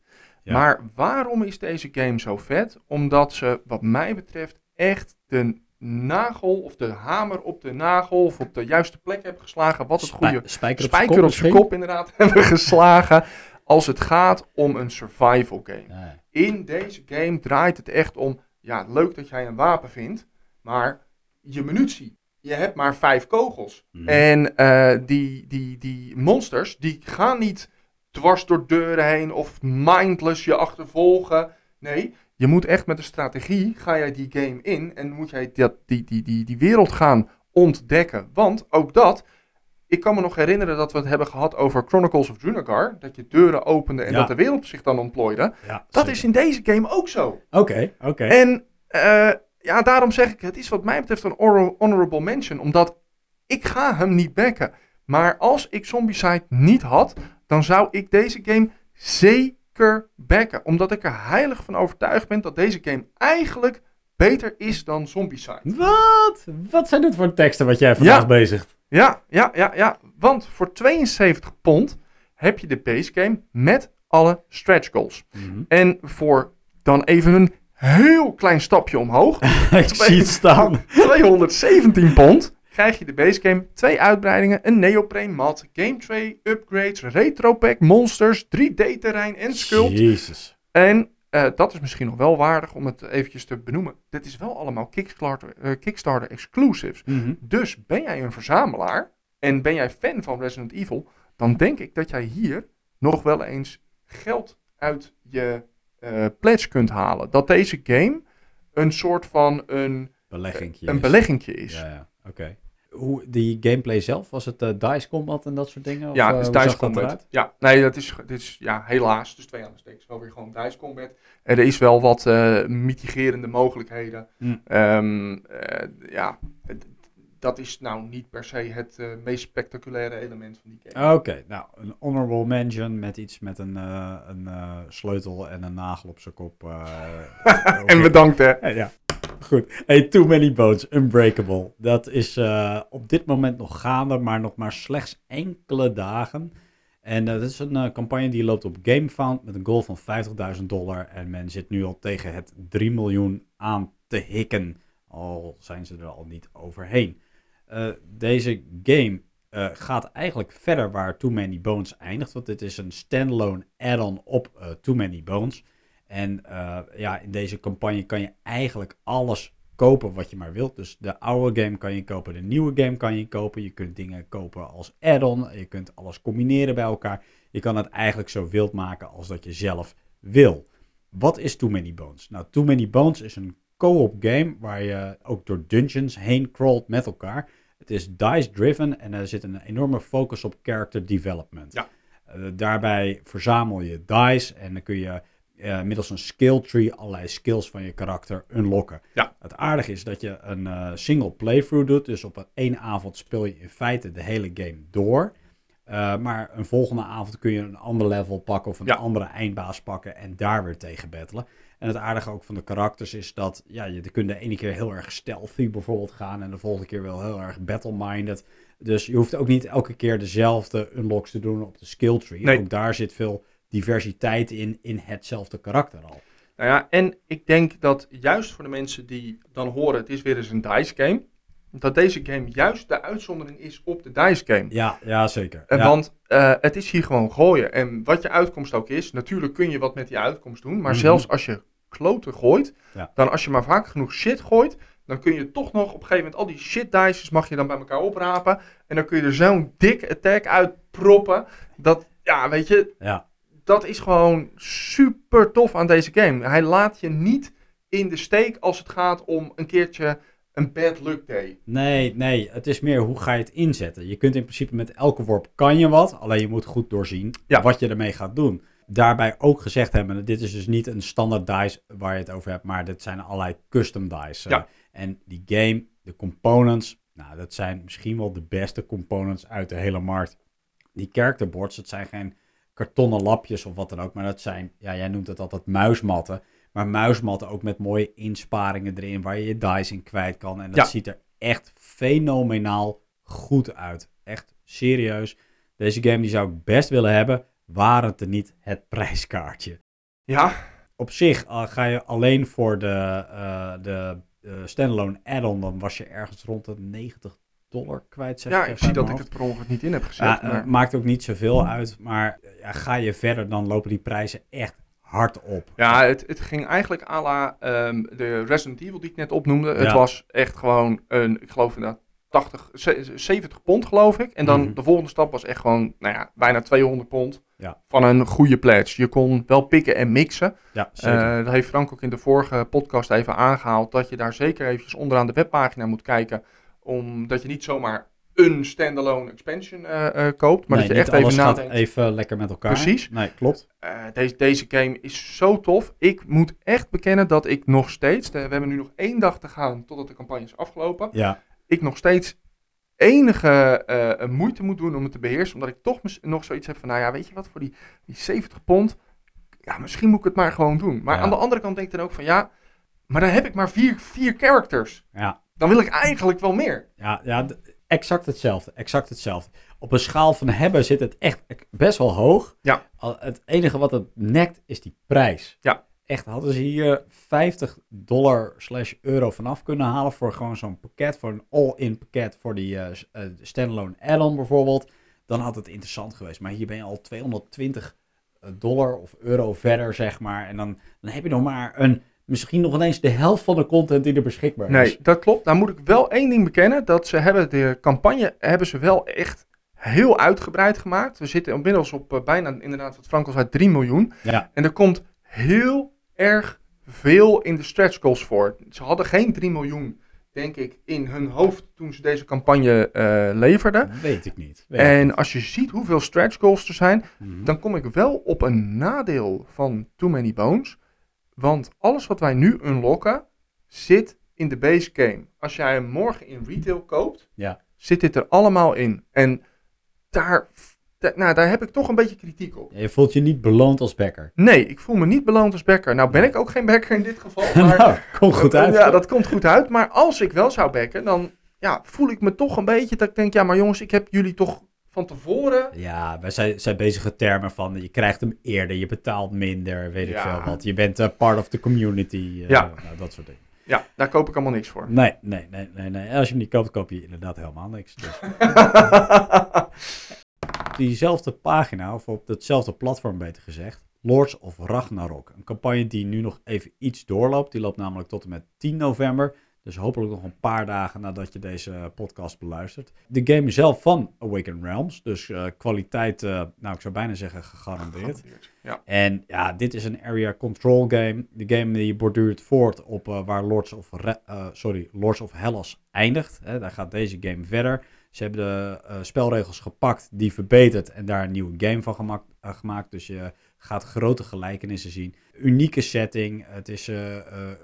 Ja. Maar waarom is deze game zo vet? Omdat ze wat mij betreft echt de nagel of de hamer op de nagel of op de juiste plek hebben geslagen. Wat het Spij- goede spijker op spijker zijn op zijn misschien? kop inderdaad hebben geslagen. Als het gaat om een survival game. In deze game draait het echt om, ja, leuk dat jij een wapen vindt, maar je munitie. Je hebt maar vijf kogels. Mhm. En eh, die, die, die monsters, die gaan niet dwars door deuren heen of mindless je achtervolgen. Nee, je moet echt met een strategie, ga jij die game in en moet jij dat, die, die, die, die wereld gaan ontdekken. Want ook dat, ik kan me nog herinneren dat we het hebben gehad over Chronicles of Drunagar. Dat je deuren opende en Ja. dat de wereld zich dan ontplooide. Ja, Dat zeker. is in deze game ook zo. Oké, oké. En eh, ja, daarom zeg ik, het is wat mij betreft een honor- honorable mention. Omdat ik ga hem niet backen. Maar als ik Zombicide niet had, dan zou ik deze game zeker backen. Omdat ik er heilig van overtuigd ben dat deze game eigenlijk beter is dan Zombicide. Wat? Wat zijn dit voor teksten wat jij vandaag Ja. bezigt? Ja, ja, ja, ja. Want voor 72 pond heb je de base game met alle stretch goals. Mhm. En voor dan even een heel klein stapje omhoog. Ik zie het staan. 217 pond krijg je de base game, twee uitbreidingen, een neoprene mat, game tray, upgrades, retro pack, monsters, 3D-terrein en sculpt. Jezus. En eh, dat is misschien nog wel waardig om het eventjes te benoemen. Dit is wel allemaal Kickstarter, eh, Kickstarter exclusives. Mhm. Dus ben jij een verzamelaar en ben jij fan van Resident Evil, dan denk ik dat jij hier nog wel eens geld uit je eh pledge kunt halen. Dat deze game een soort van een, Beleggingje. een is. beleggingje is. Ja, ja. Oké. Hoe, die gameplay zelf, was het eh, dice combat en dat soort dingen? Of, ja, eh, het is hoe zag dice combat. Ja, nee, dat is, dit is ja, helaas, dus twee aanstekens, wel weer gewoon dice combat. Er is wel wat eh, mitigerende mogelijkheden. Hm. Ehm, eh, ja, het- dat is nou niet per se het eh, meest spectaculaire element van die game. Oké, nou, een honorable mention met iets met een, eh, een eh, sleutel en een nagel op zijn kop. eh, En bedankt hè. Eh, Ja, goed. Hey, Too Many Bones, Unbreakable. Dat is eh, op dit moment nog gaande, maar nog maar slechts enkele dagen. En eh, dat is een eh, campagne die loopt op GameFound met een goal van 50.000 dollar. En men zit nu al tegen het 3 miljoen aan te hikken. Al zijn ze er al niet overheen. Deze game gaat eigenlijk verder waar Too Many Bones eindigt. Want dit is een standalone add-on op Too Many Bones. En eh, ja, in deze campagne kan je eigenlijk alles kopen wat je maar wilt. Dus de oude game kan je kopen, de nieuwe game kan je kopen. Je kunt dingen kopen als add-on. Je kunt alles combineren bij elkaar. Je kan het eigenlijk zo wild maken als dat je zelf wil. Wat is Too Many Bones? Nou, Too Many Bones is een co-op game waar je ook door dungeons heen crawlt met elkaar. Het is dice-driven en er zit een enorme focus op character development. Ja. Eh, daarbij verzamel je dice en dan kun je eh, middels een skill tree allerlei skills van je karakter unlocken. Ja. Het aardige is dat je een eh, single playthrough doet, dus op één avond speel je in feite de hele game door. Eh, maar een volgende avond kun je een ander level pakken of een Ja. andere eindbaas pakken en daar weer tegen battelen. En het aardige ook van de karakters is dat ja, je kunt de ene keer heel erg stealthy bijvoorbeeld gaan en de volgende keer wel heel erg battle-minded. Dus je hoeft ook niet elke keer dezelfde unlocks te doen op de skill tree. Nee. Ook daar zit veel diversiteit in, in hetzelfde karakter al. Nou ja, en ik denk dat juist voor de mensen die dan horen, het is weer eens een dice game, dat deze game juist de uitzondering is op de dice game. Ja, ja zeker. Eh, Ja. Want eh, het is hier gewoon gooien. En wat je uitkomst ook is, natuurlijk kun je wat met die uitkomst doen. Maar Mhm. zelfs als je kloten gooit, Ja. dan als je maar vaak genoeg shit gooit, dan kun je toch nog op een gegeven moment al die shit dices mag je dan bij elkaar oprapen. En dan kun je er zo'n dik attack uitproppen. Dat, ja, weet je, ja. Dat is gewoon super tof aan deze game. Hij laat je niet in de steek als het gaat om een keertje een bad luck day. Nee, nee, het is meer hoe ga je het inzetten. Je kunt in principe met elke worp kan je wat, alleen je moet goed doorzien Ja. wat je ermee gaat doen. Daarbij ook gezegd hebben, dit is dus niet een standaard dice waar je het over hebt, maar dit zijn allerlei custom dice. Ja. En die game, de components, nou, dat zijn misschien wel de beste components uit de hele markt. Die character boards, dat zijn geen kartonnen lapjes of wat dan ook, maar dat zijn, ja, jij noemt het altijd muismatten. Maar muismatten ook met mooie insparingen erin, waar je je dice in kwijt kan. En dat Ja. ziet er echt fenomenaal goed uit. Echt serieus. Deze game die zou ik best willen hebben, waren het er niet het prijskaartje. Ja, Op zich, uh, ga je alleen voor de, uh, de uh, standalone add-on, dan was je ergens rond de 90 dollar kwijt. Zeg ja ik zie dat ik het per ongeluk niet in heb gezet. ja, maar- maakt ook niet zoveel uit, maar ja, ga je verder, dan lopen die prijzen echt hard op. Ja, het, het ging eigenlijk à la ehm, de Resident Evil die ik net opnoemde. Het was echt gewoon een, ik geloof inderdaad, 80, ze- 70 pond geloof ik. En dan Mhm. de volgende stap was echt gewoon, nou ja, bijna 200 pond Ja. van een goede pledge. Je kon wel pikken en mixen. Ja, zeker. Eh, dat heeft Frank ook in de vorige podcast even aangehaald. Dat je daar zeker eventjes onderaan de webpagina moet kijken. Omdat je niet zomaar een standalone expansion eh, eh, koopt. Maar nee, dat je echt even nadenkt. even lekker met elkaar. Precies. Nee, klopt. Eh, deze, deze game is zo tof. Ik moet echt bekennen dat ik nog steeds, we hebben nu nog één dag te gaan totdat de campagne is afgelopen. Ja, Ik nog steeds enige moeite moet doen om het te beheersen. Omdat ik toch nog zoiets heb van, nou ja, weet je wat, voor die, die 70 pond, ja, misschien moet ik het maar gewoon doen. Maar Ja. aan de andere kant denk ik dan ook van, ja, maar dan heb ik maar vier, vier characters. ja, Dan wil ik eigenlijk wel meer. ja, ja exact hetzelfde. Exact hetzelfde. Op een schaal van hebben zit het echt best wel hoog. Ja. Het enige wat het nekt is die prijs. Ja. Echt, hadden ze hier 50 dollar slash euro vanaf kunnen halen voor gewoon zo'n pakket, voor een all-in pakket voor die eh, eh, standalone add-on bijvoorbeeld, dan had het interessant geweest. Maar hier ben je al 220 dollar of euro verder, zeg maar. En dan, dan heb je nog maar een, misschien nog ineens de helft van de content die er beschikbaar is. Nee, dat klopt. Nou moet ik wel één ding bekennen. Dat ze hebben de campagne hebben ze wel echt heel uitgebreid gemaakt. We zitten inmiddels op eh, bijna, inderdaad, wat Frank al zei, 3 miljoen. Ja, En er komt heel erg veel in de stretch goals voor. Ze hadden geen 3 miljoen denk ik, in hun hoofd toen ze deze campagne eh, leverden. Weet ik niet. Weet En als je ziet hoeveel stretch goals er zijn, Mhm. dan kom ik wel op een nadeel van Too Many Bones. Want alles wat wij nu unlocken, zit in de base game. Als jij hem morgen in retail koopt, Ja. zit dit er allemaal in. En daar, da- nou, daar heb ik toch een beetje kritiek op. Je voelt je niet beloond als backer. Nee, ik voel me niet beloond als backer. Nou ben ik ook geen backer in dit geval. Maar nou, kom goed uit. Ja, dat komt goed uit. Maar als ik wel zou backen, dan ja, voel ik me toch een beetje dat ik denk, ja, maar jongens, ik heb jullie toch van tevoren Ja, wij zijn, zijn bezige termen van je krijgt hem eerder, je betaalt minder, weet ik Ja. veel wat. Je bent eh, part of the community, eh, Ja. nou, dat soort dingen. Ja, daar koop ik allemaal niks voor. Nee, nee, nee, nee, nee. Als je hem niet koopt, koop je inderdaad helemaal niks. Dus. Diezelfde pagina, of op hetzelfde platform beter gezegd, Lords of Ragnarok. Een campagne die nu nog even iets doorloopt. Die loopt namelijk tot en met 10 november. Dus hopelijk nog een paar dagen nadat je deze podcast beluistert. De game zelf van Awaken Realms. Dus eh, kwaliteit, eh, nou ik zou bijna zeggen gegarandeerd. Ja. En ja, dit is een area control game. De game die borduurt voort op eh, waar Lords of, sorry, Lords of Hellas eindigt. Hè, daar gaat deze game verder. Ze hebben de spelregels gepakt, die verbeterd en daar een nieuwe game van gemaakt. gemaakt. Dus je gaat grote gelijkenissen zien. Unieke setting. Het is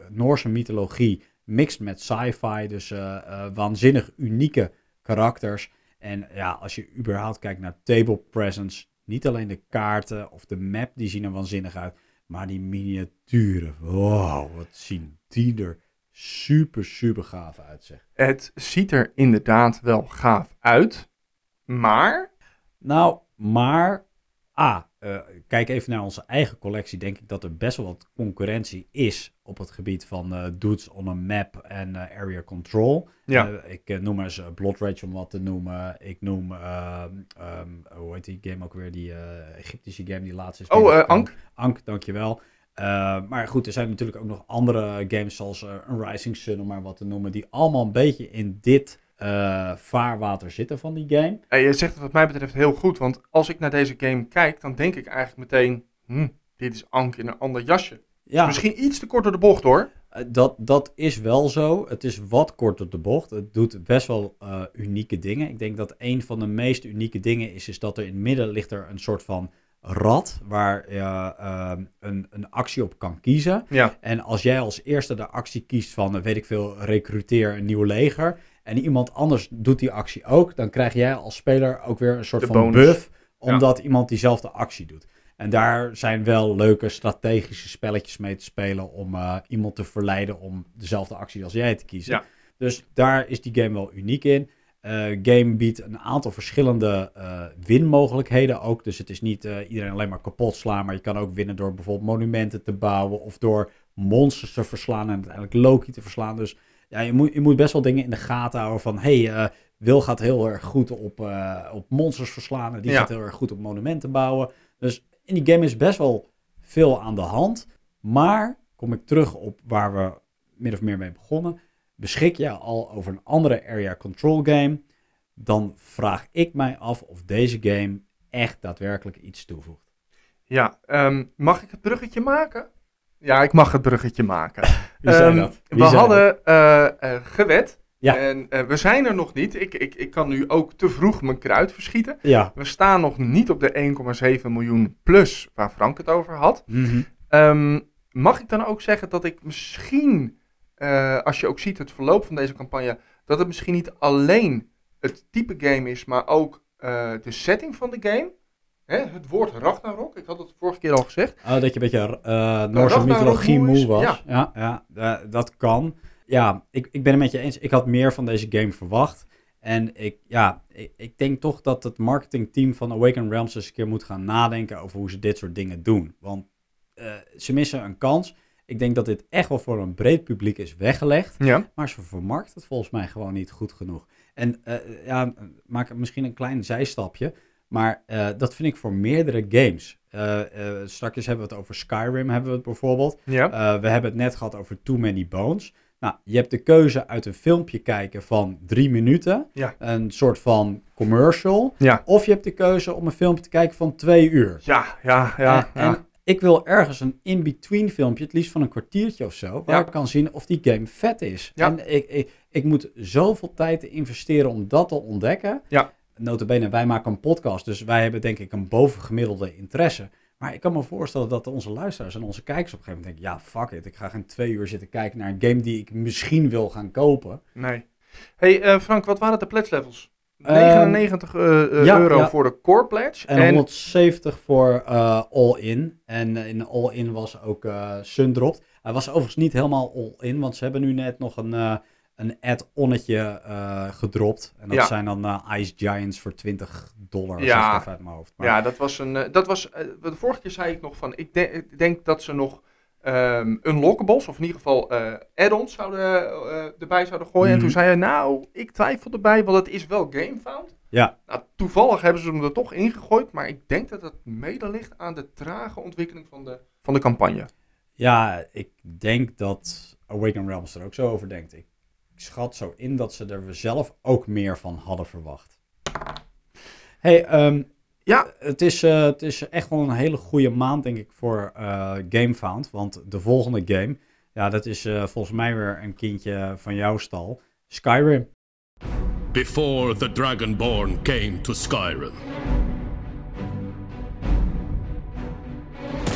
Noorse mythologie mixed met sci-fi. Dus eh, eh, waanzinnig unieke karakters. En ja, als je überhaupt kijkt naar table presence, niet alleen de kaarten of de map, die zien er waanzinnig uit, maar die miniaturen. Wow, wat zien die er super, super gaaf uit, zeg. Het ziet er inderdaad wel gaaf uit. Maar, Nou, maar A, eh, kijk even naar onze eigen collectie. Denk ik dat er best wel wat concurrentie is op het gebied van eh dudes on a map en eh, area control. ja, ik noem eens uh, Blood Rage om wat te noemen. Ik noem, ehm, ehm, hoe heet die game ook weer? Die Egyptische game die laatst is. Oh. Ank? Ank, dankjewel. Maar goed, er zijn natuurlijk ook nog andere games zoals een Rising Sun, om maar wat te noemen, die allemaal een beetje in dit eh, vaarwater zitten van die game. Je zegt het wat mij betreft heel goed. Want als ik naar deze game kijk, dan denk ik eigenlijk meteen... Hm, dit is Ank in een ander jasje. Ja, Misschien iets te kort door de bocht hoor. Eh, Dat, dat is wel zo. Het is wat kort op de bocht. Het doet best wel eh, unieke dingen. Ik denk dat een van de meest unieke dingen is, is dat er in het midden ligt er een soort van rad waar je ehm, een, een actie op kan kiezen. Ja, En als jij als eerste de actie kiest van, weet ik veel, recruteer een nieuw leger. En iemand anders doet die actie ook. Dan krijg jij als speler ook weer een soort De van bonus. buff. Omdat iemand diezelfde actie doet. En daar zijn wel leuke strategische spelletjes mee te spelen. Om eh, iemand te verleiden om dezelfde actie als jij te kiezen. Ja. Dus daar is die game wel uniek in. Eh game biedt een aantal verschillende eh, winmogelijkheden ook. Dus het is niet iedereen alleen maar kapot slaan. Maar je kan ook winnen door bijvoorbeeld monumenten te bouwen. Of door monsters te verslaan en uiteindelijk Loki te verslaan. Dus ja, je moet, je moet best wel dingen in de gaten houden van... hey, eh, Wil gaat heel erg goed op, eh, op monsters verslaan. En die Ja. gaat heel erg goed op monumenten bouwen. Dus in die game is best wel veel aan de hand. Maar kom ik terug op waar we min of meer mee begonnen. Beschik je al over een andere area control game, dan vraag ik mij af of deze game echt daadwerkelijk iets toevoegt. Ja, ehm, mag ik het bruggetje maken? Ja, ik mag het bruggetje maken. Wie zei Ehm, dat? Wie we hadden eh, eh, gewed. Ja. En eh, we zijn er nog niet. Ik, ik, ik kan nu ook te vroeg mijn kruid verschieten. Ja. We staan nog niet op de 1,7 miljoen plus waar Frank het over had. Mhm. Ehm, mag ik dan ook zeggen dat ik misschien, als je ook ziet het verloop van deze campagne, dat het misschien niet alleen het type game is, maar ook de setting van de game? Hè, het woord Ragnarok, ik had het vorige keer al gezegd. Oh, dat je een beetje eh Noorse Ragnarok mythologie moe was. ja. Ja, ja, eh, dat kan. Ja, ik, ik ben het met je eens. Ik had meer van deze game verwacht. En ik, ja, ik, ik denk toch dat het marketingteam van Awaken Realms eens een keer moet gaan nadenken over hoe ze dit soort dingen doen. Want eh, ze missen een kans. Ik denk dat dit echt wel voor een breed publiek is weggelegd. Ja. Maar ze vermarkt het volgens mij gewoon niet goed genoeg. En eh, ja, maak misschien een klein zijstapje. Maar eh, dat vind ik voor meerdere games. Eh, straks hebben we het over Skyrim, hebben we het bijvoorbeeld. Ja. We hebben het net gehad over Too Many Bones. Nou, je hebt de keuze uit een filmpje kijken van drie minuten. Ja. Een soort van commercial. Ja. Of je hebt de keuze om een filmpje te kijken van twee uur. Ja, ja, ja. en, Ik wil ergens een in-between filmpje, het liefst van een kwartiertje of zo, waar ik kan zien of die game vet is. Ja. En ik, ik, ik moet zoveel tijd investeren om dat te ontdekken. Ja. Notabene, wij maken een podcast, dus wij hebben denk ik een bovengemiddelde interesse. Maar ik kan me voorstellen dat onze luisteraars en onze kijkers op een gegeven moment denken... ja, fuck it, ik ga geen twee uur zitten kijken naar een game die ik misschien wil gaan kopen. Nee. hey, eh, Frank, wat waren de pledge levels? Ehm, 99 eh, eh, ja, euro ja. voor de core pledge. En, 170 voor eh, all-in. En eh, in all-in was ook eh Sundropt. Hij was overigens niet helemaal all-in, want ze hebben nu net nog een, eh, een add-onnetje eh, gedropt. En dat Ja. zijn dan eh, Ice Giants voor 20 dollar, Ja. uit mijn hoofd. Maar, Ja, dat was een. eh, dat was, de vorige keer zei ik nog van. Ik, de- ik denk dat ze nog ehm unlockables, of in ieder geval add-ons zouden, erbij zouden gooien. En Mhm. toen zei je, nou, ik twijfel erbij, want het is wel GameFound. Ja. Nou, toevallig hebben ze hem er toch ingegooid, maar ik denk dat het mede ligt aan de trage ontwikkeling van de, van de campagne. Ja, ik denk dat Awaken Realms er ook zo over denkt. Ik schat zo in dat ze er zelf ook meer van hadden verwacht. hey, ehm, Ja. het is, eh, het is echt wel een hele goede maand, denk ik, voor eh GameFound. Want de volgende game, ja, dat is eh, volgens mij weer een kindje van jouw stal. Skyrim. Before the Dragonborn came to Skyrim.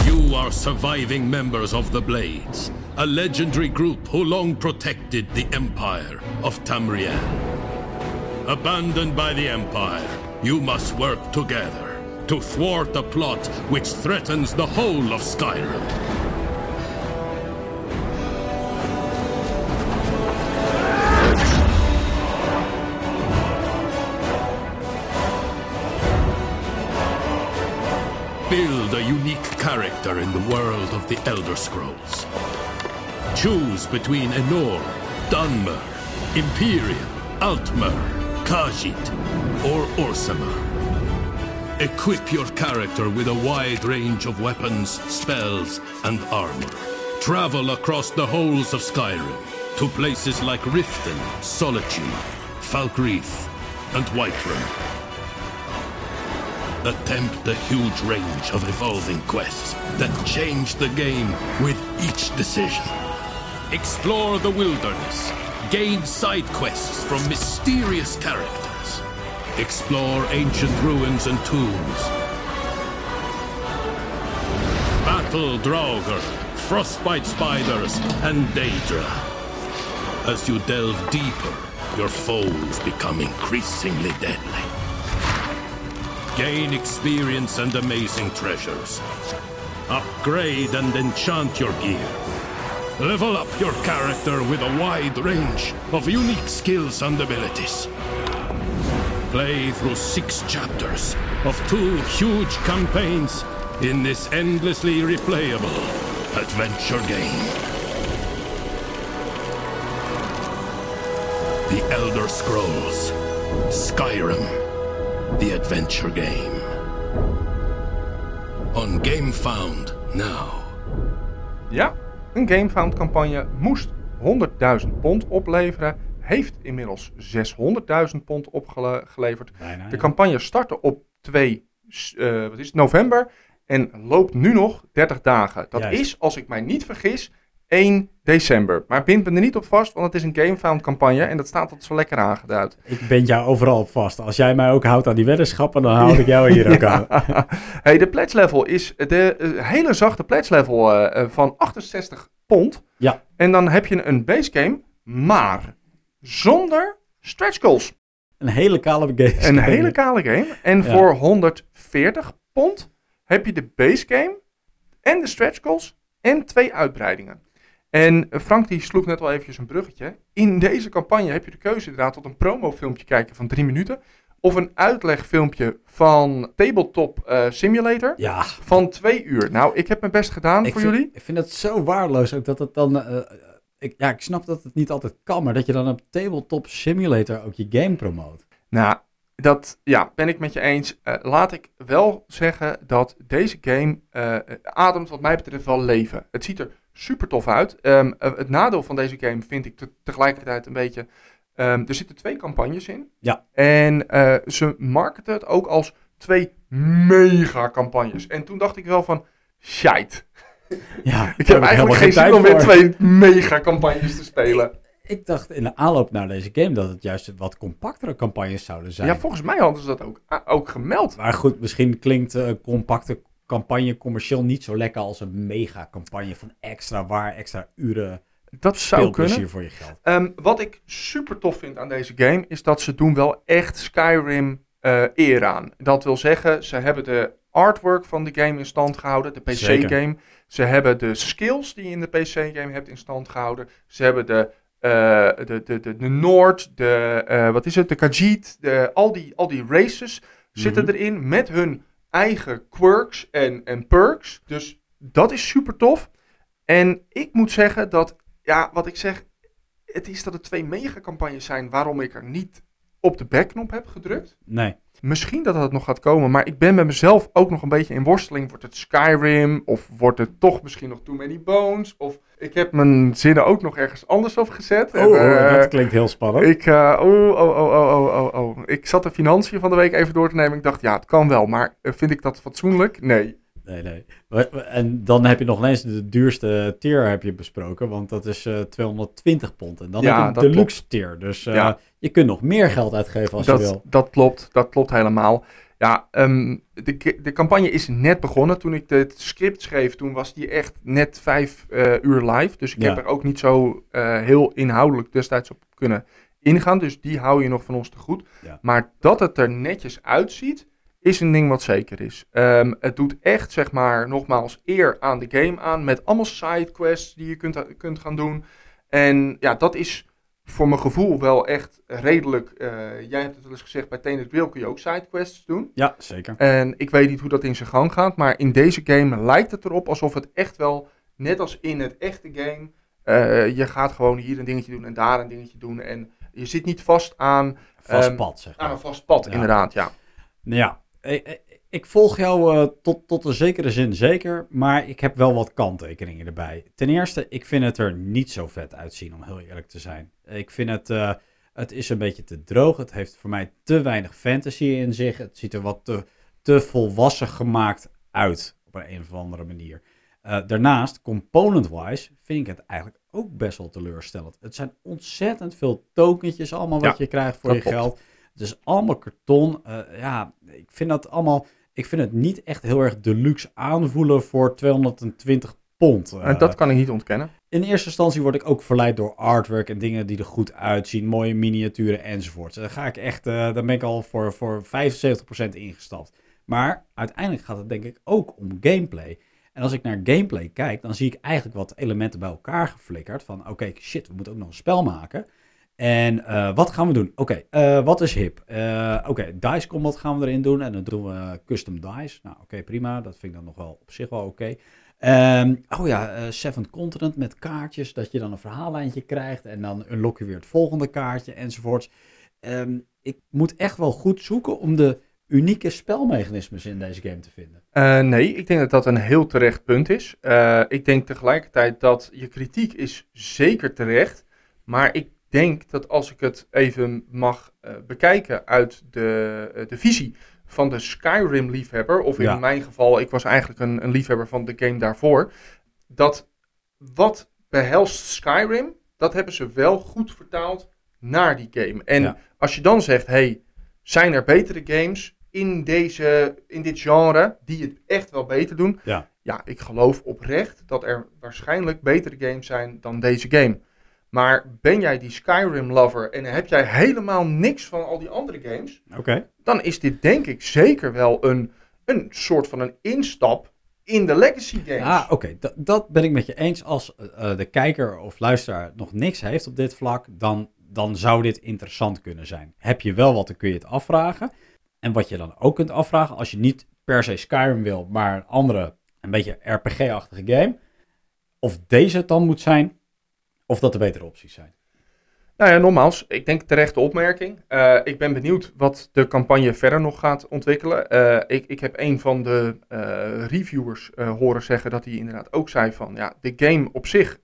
You are surviving members of the Blades, a legendary group who long protected the Empire of Tamriel. Abandoned by the Empire, you must work together to thwart a plot which threatens the whole of Skyrim. Build a unique character in the world of the Elder Scrolls. Choose between Enor, Dunmer, Imperium, Altmer, Khajiit, or Orsimer. Equip your character with a wide range of weapons, spells, and armor. Travel across the holes of Skyrim to places like Riften, Solitude, Falkreath, and Whiterun. Attempt the huge range of evolving quests that change the game with each decision. Explore the wilderness. Gain side quests from mysterious characters. Explore ancient ruins and tombs. Battle Draugr, Frostbite Spiders, and Daedra. As you delve deeper, your foes become increasingly deadly. Gain experience and amazing treasures. Upgrade and enchant your gear. Level up your character with a wide range of unique skills and abilities. Play through six chapters of two huge campaigns in this endlessly replayable adventure game. The Elder Scrolls Skyrim, the adventure game. On Game Found now. Ja, een GameFound campagne moest 100.000 pond opleveren. Heeft inmiddels 600.000 pond opgeleverd. Bijna, De campagne startte op 2 eh, wat is het, november en loopt nu nog 30 dagen. Dat Juist. is, als ik mij niet vergis, 1 december. Maar bind me er niet op vast, want het is een GameFound campagne en dat staat tot zo lekker aangeduid. Ik ben jou overal op vast. Als jij mij ook houdt aan die weddenschappen, dan houd ik jou hier ook aan. hey, de pledge level is de eh, hele zachte pledge level eh, eh, van 68 pond. Ja. En dan heb je een base game, maar zonder stretch goals. Een hele kale game. Een hele kale game. En Ja. voor 140 pond heb je de base game en de stretch goals en twee uitbreidingen. En eh, Frank die sloeg net al eventjes een bruggetje. In deze campagne heb je de keuze inderdaad tot een promofilmpje kijken van drie minuten. Of een uitlegfilmpje van Tabletop eh, Simulator Ja, van twee uur. Nou, ik heb mijn best gedaan ik voor vind, jullie. ik vind het zo waardeloos ook dat het dan... eh, ik, ja, ik snap dat het niet altijd kan, maar dat je dan op Tabletop Simulator ook je game promoot. Nou, dat ja, ben ik met je eens. Eh, laat ik wel zeggen dat deze game eh, ademt wat mij betreft wel leven. Het ziet er super tof uit. Ehm, eh, het nadeel van deze game vind ik te- tegelijkertijd een beetje... ehm, er zitten twee campagnes in. Ja. En eh, ze marketen het ook als twee mega campagnes. En toen dacht ik wel van... shite. Ja, Ik heb eigenlijk geen zin om weer twee mega campagnes te spelen. Ik dacht in de aanloop naar deze game dat het juist wat compactere campagnes zouden zijn. Ja, volgens mij hadden ze dat ook, ook gemeld. Maar goed, misschien klinkt eh, een compacte campagne commercieel niet zo lekker als een mega campagne van extra waar, extra uren Dat zou kunnen. voor je geld. Ehm, wat ik super tof vind aan deze game is dat ze doen wel echt Skyrim eh eer aan. Dat wil zeggen, ze hebben de artwork van de game in stand gehouden, de PC-game. Ze hebben de skills die je in de PC-game hebt in stand gehouden. Ze hebben de, eh, de, de, de, de Noord, de, eh, wat is het, de Khajiit, de, al, die, al die races zitten Mhm. erin met hun eigen quirks en, en perks. Dus dat is super tof. En ik moet zeggen dat, ja, wat ik zeg, het is dat het twee megacampagnes zijn waarom ik er niet op de backknop heb gedrukt. Nee. Misschien dat het nog gaat komen, maar ik ben met mezelf ook nog een beetje in worsteling. Wordt het Skyrim of wordt het toch misschien nog Too Many Bones? Of ik heb mijn zinnen ook nog ergens anders op gezet. En, Oh, eh, dat klinkt heel spannend. ik, eh, oh, oh, oh, oh, oh, oh, oh. ik zat de financiën van de week even door te nemen. Ik dacht, ja, het kan wel, maar eh, vind ik dat fatsoenlijk? Nee. Nee, nee. En dan heb je nog ineens de duurste tier heb je besproken, want dat is eh 220 pond. En dan Ja, heb je de deluxe tier. Dus Ja. je kunt nog meer geld uitgeven als je wil. Dat klopt, dat klopt helemaal. Ja, ehm, de, de campagne is net begonnen. Toen ik het script schreef, toen was die echt net vijf eh, uur live. Dus ik Ja. heb er ook niet zo eh, heel inhoudelijk destijds op kunnen ingaan. Dus die hou je nog van ons te goed. Ja. Maar dat het er netjes uitziet, is een ding wat zeker is. Ehm, het doet echt, zeg maar, nogmaals eer aan de game aan. Met allemaal sidequests die je kunt, kunt gaan doen. En ja, dat is voor mijn gevoel wel echt redelijk. eh, jij hebt het wel eens gezegd, bij Tenet Grill kun je ook sidequests doen. Ja, zeker. En ik weet niet hoe dat in zijn gang gaat, maar in deze game lijkt het erop alsof het echt wel, net als in het echte game, eh, je gaat gewoon hier een dingetje doen en daar een dingetje doen. En je zit niet vast aan, Vast Ehm, pad, zeg maar. aan een vast pad, Ja. inderdaad. Ja. Ja, ik, volg jou eh, tot, tot een zekere zin zeker, maar ik heb wel wat kanttekeningen erbij. Ten eerste, ik vind het er niet zo vet uitzien, om heel eerlijk te zijn. Ik vind het, eh, het is een beetje te droog. Het heeft voor mij te weinig fantasy in zich. Het ziet er wat te, te volwassen gemaakt uit, op een, een of andere manier. Eh, daarnaast, component-wise, vind ik het eigenlijk ook best wel teleurstellend. Het zijn ontzettend veel tokentjes allemaal wat Ja, je krijgt voor je klopt. geld. Het is allemaal karton. Ja, ik vind dat allemaal. Ik vind het niet echt heel erg deluxe aanvoelen voor 220 pond. Eh, En dat kan ik niet ontkennen. in eerste instantie word ik ook verleid door artwork en dingen die er goed uitzien, mooie miniaturen enzovoort. Dan ga ik echt, eh dan ben ik al voor, voor 75% ingestapt. Maar uiteindelijk gaat het denk ik ook om gameplay. En als ik naar gameplay kijk, dan zie ik eigenlijk wat elementen bij elkaar geflikkerd. Van oké, shit, we moeten ook nog een spel maken. En eh, wat gaan we doen? Oké, eh, wat is hip? Eh, oké, Dice Combat gaan we erin doen. En dan doen we custom dice. Nou, oké, prima. Dat vind ik dan nog wel op zich wel oké. Ehm, oh ja, Seventh Continent met kaartjes. Dat je dan een verhaallijntje krijgt. En dan unlock je weer het volgende kaartje enzovoorts. Ehm, ik moet echt wel goed zoeken om de unieke spelmechanismes in deze game te vinden. Nee, ik denk dat dat een heel terecht punt is. Ik denk tegelijkertijd dat je kritiek is zeker terecht. Maar ik denk dat als ik het even mag eh, bekijken uit de, eh, de visie van de Skyrim-liefhebber, of in Ja. mijn geval, ik was eigenlijk een, een liefhebber van de game daarvoor, dat wat behelst Skyrim, dat hebben ze wel goed vertaald naar die game. En Ja. als je dan zegt, hey, zijn er betere games in, deze, in dit genre die het echt wel beter doen? Ja. Ja, ik geloof oprecht dat er waarschijnlijk betere games zijn dan deze game. Maar ben jij die Skyrim-lover en heb jij helemaal niks van al die andere games, Oké. dan is dit denk ik zeker wel een, een soort van een instap in de legacy games. Ah, oké. Dat- Dat ben ik met je eens. Als eh, de kijker of luisteraar nog niks heeft op dit vlak, dan, dan zou dit interessant kunnen zijn. Heb je wel wat, dan kun je het afvragen. En wat je dan ook kunt afvragen, als je niet per se Skyrim wil, maar een andere, een beetje RPG-achtige game, of deze het dan moet zijn, of dat de betere opties zijn. Nou ja, nogmaals, ik denk terechte opmerking. Eh, ik ben benieuwd wat de campagne verder nog gaat ontwikkelen. Eh, ik, ik heb een van de eh, reviewers horen zeggen dat hij inderdaad ook zei van... Ja, de game op zich,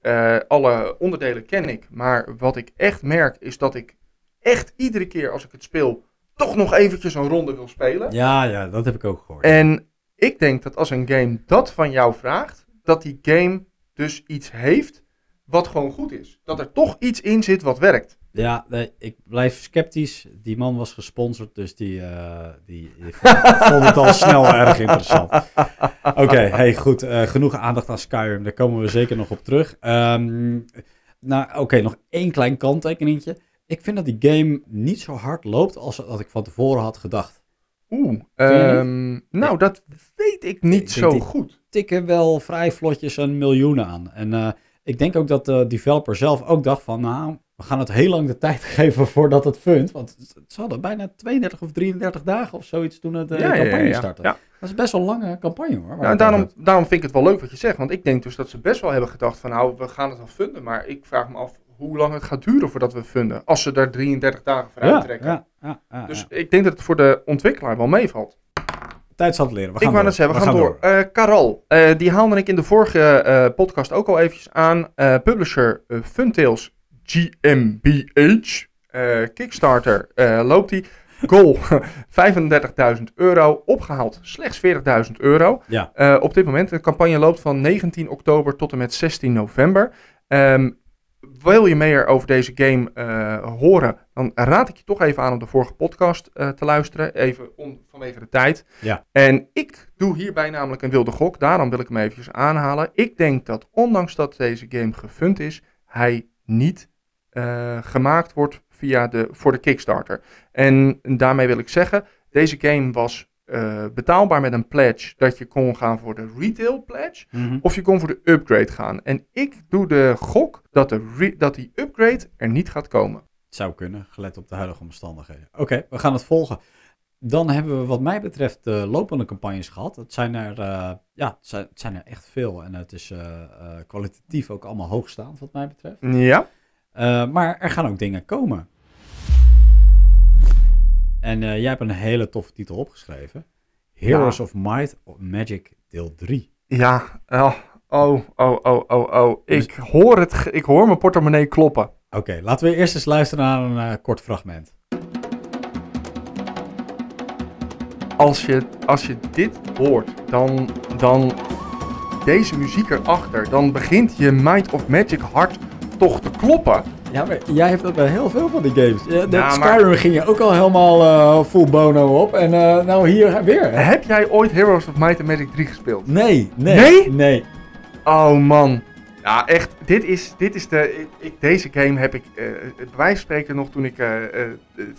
alle onderdelen ken ik. Maar wat ik echt merk is dat ik echt iedere keer als ik het speel... toch nog eventjes een ronde wil spelen. Ja, ja, dat heb ik ook gehoord. En ik denk dat als een game dat van jou vraagt, dat die game dus iets heeft wat gewoon goed is. Dat er toch iets in zit wat werkt. Ja, nee, ik blijf sceptisch. Die man was gesponsord, dus die, eh, die, die vond, vond het al snel erg interessant. Oké, hey, goed. eh, genoeg aandacht aan Skyrim. Daar komen we zeker nog op terug. Ehm, nou, oké, nog één klein kanttekeningetje. Ik vind dat die game niet zo hard loopt als dat ik van tevoren had gedacht. Oeh, ehm, nou Ja. dat weet ik niet Ik zo goed. Tikken wel vrij vlotjes een miljoen aan. En eh, ik denk ook dat de developer zelf ook dacht van, nou, we gaan het heel lang de tijd geven voordat het fundt. Want ze hadden bijna 32 of 33 dagen of zoiets toen het, eh, de campagne startte. ja. Dat is best wel een lange campagne hoor. Nou, het daarom, daarom vind ik het wel leuk wat je zegt. Want ik denk dus dat ze best wel hebben gedacht van nou, we gaan het wel funden. Maar ik vraag me af hoe lang het gaat duren voordat we funden. Als ze daar 33 dagen voor uittrekken. ja, ja, ja, ja, Dus ik denk dat het voor de ontwikkelaar wel meevalt. Tijd zal het leren. We ik gaan wou door. net zeggen, we, gaan, door. Eh Caral, eh, die haalde ik in de vorige eh, podcast ook al eventjes aan. Eh, publisher eh, Funtails GmbH. Eh, Kickstarter eh, loopt die. Goal 35.000 euro. Opgehaald slechts 40.000 euro. Ja. Eh, op dit moment, de campagne loopt van 19 oktober tot en met 16 november. Ehm, wil je meer over deze game eh, horen, dan raad ik je toch even aan om de vorige podcast eh, te luisteren. Even om, vanwege de tijd. Ja. En ik doe hierbij namelijk een wilde gok. Daarom wil ik hem eventjes aanhalen. Ik denk dat ondanks dat deze game gefund is, hij niet eh, gemaakt wordt via de, voor de Kickstarter. En daarmee wil ik zeggen, deze game was eh, betaalbaar met een pledge dat je kon gaan voor de retail pledge. Mhm. Of je kon voor de upgrade gaan. En ik doe de gok dat, de dat die upgrade er niet gaat komen. Het zou kunnen, gelet op de huidige omstandigheden. Oké, we gaan het volgen. Dan hebben we wat mij betreft de lopende campagnes gehad. Het zijn er, eh, ja, het zijn, het zijn er echt veel. En het is eh, kwalitatief ook allemaal hoogstaand wat mij betreft. Ja. Maar er gaan ook dingen komen. En eh, jij hebt een hele toffe titel opgeschreven. Heroes Ja. of Might of Magic deel 3. Ja. Oh, oh, oh, oh, oh. oh. Ik, hoor het, ik hoor mijn portemonnee kloppen. Oké, laten we eerst eens luisteren naar een eh, kort fragment. Als je, als je dit hoort, dan, dan deze muziek erachter, dan begint je Might of Magic hart toch te kloppen. Ja, maar jij hebt dat bij heel veel van die games. Ja, de maar- Skyrim ging je ook al helemaal eh, full bono op. En eh, nou hier weer. Heb jij ooit Heroes of Might and Magic 3 gespeeld? Nee, nee, Nee? nee. Oh man. Ja, echt. Dit is, dit is de. Ik, deze game heb ik. eh bij wijze van spreken nog toen ik eh, eh,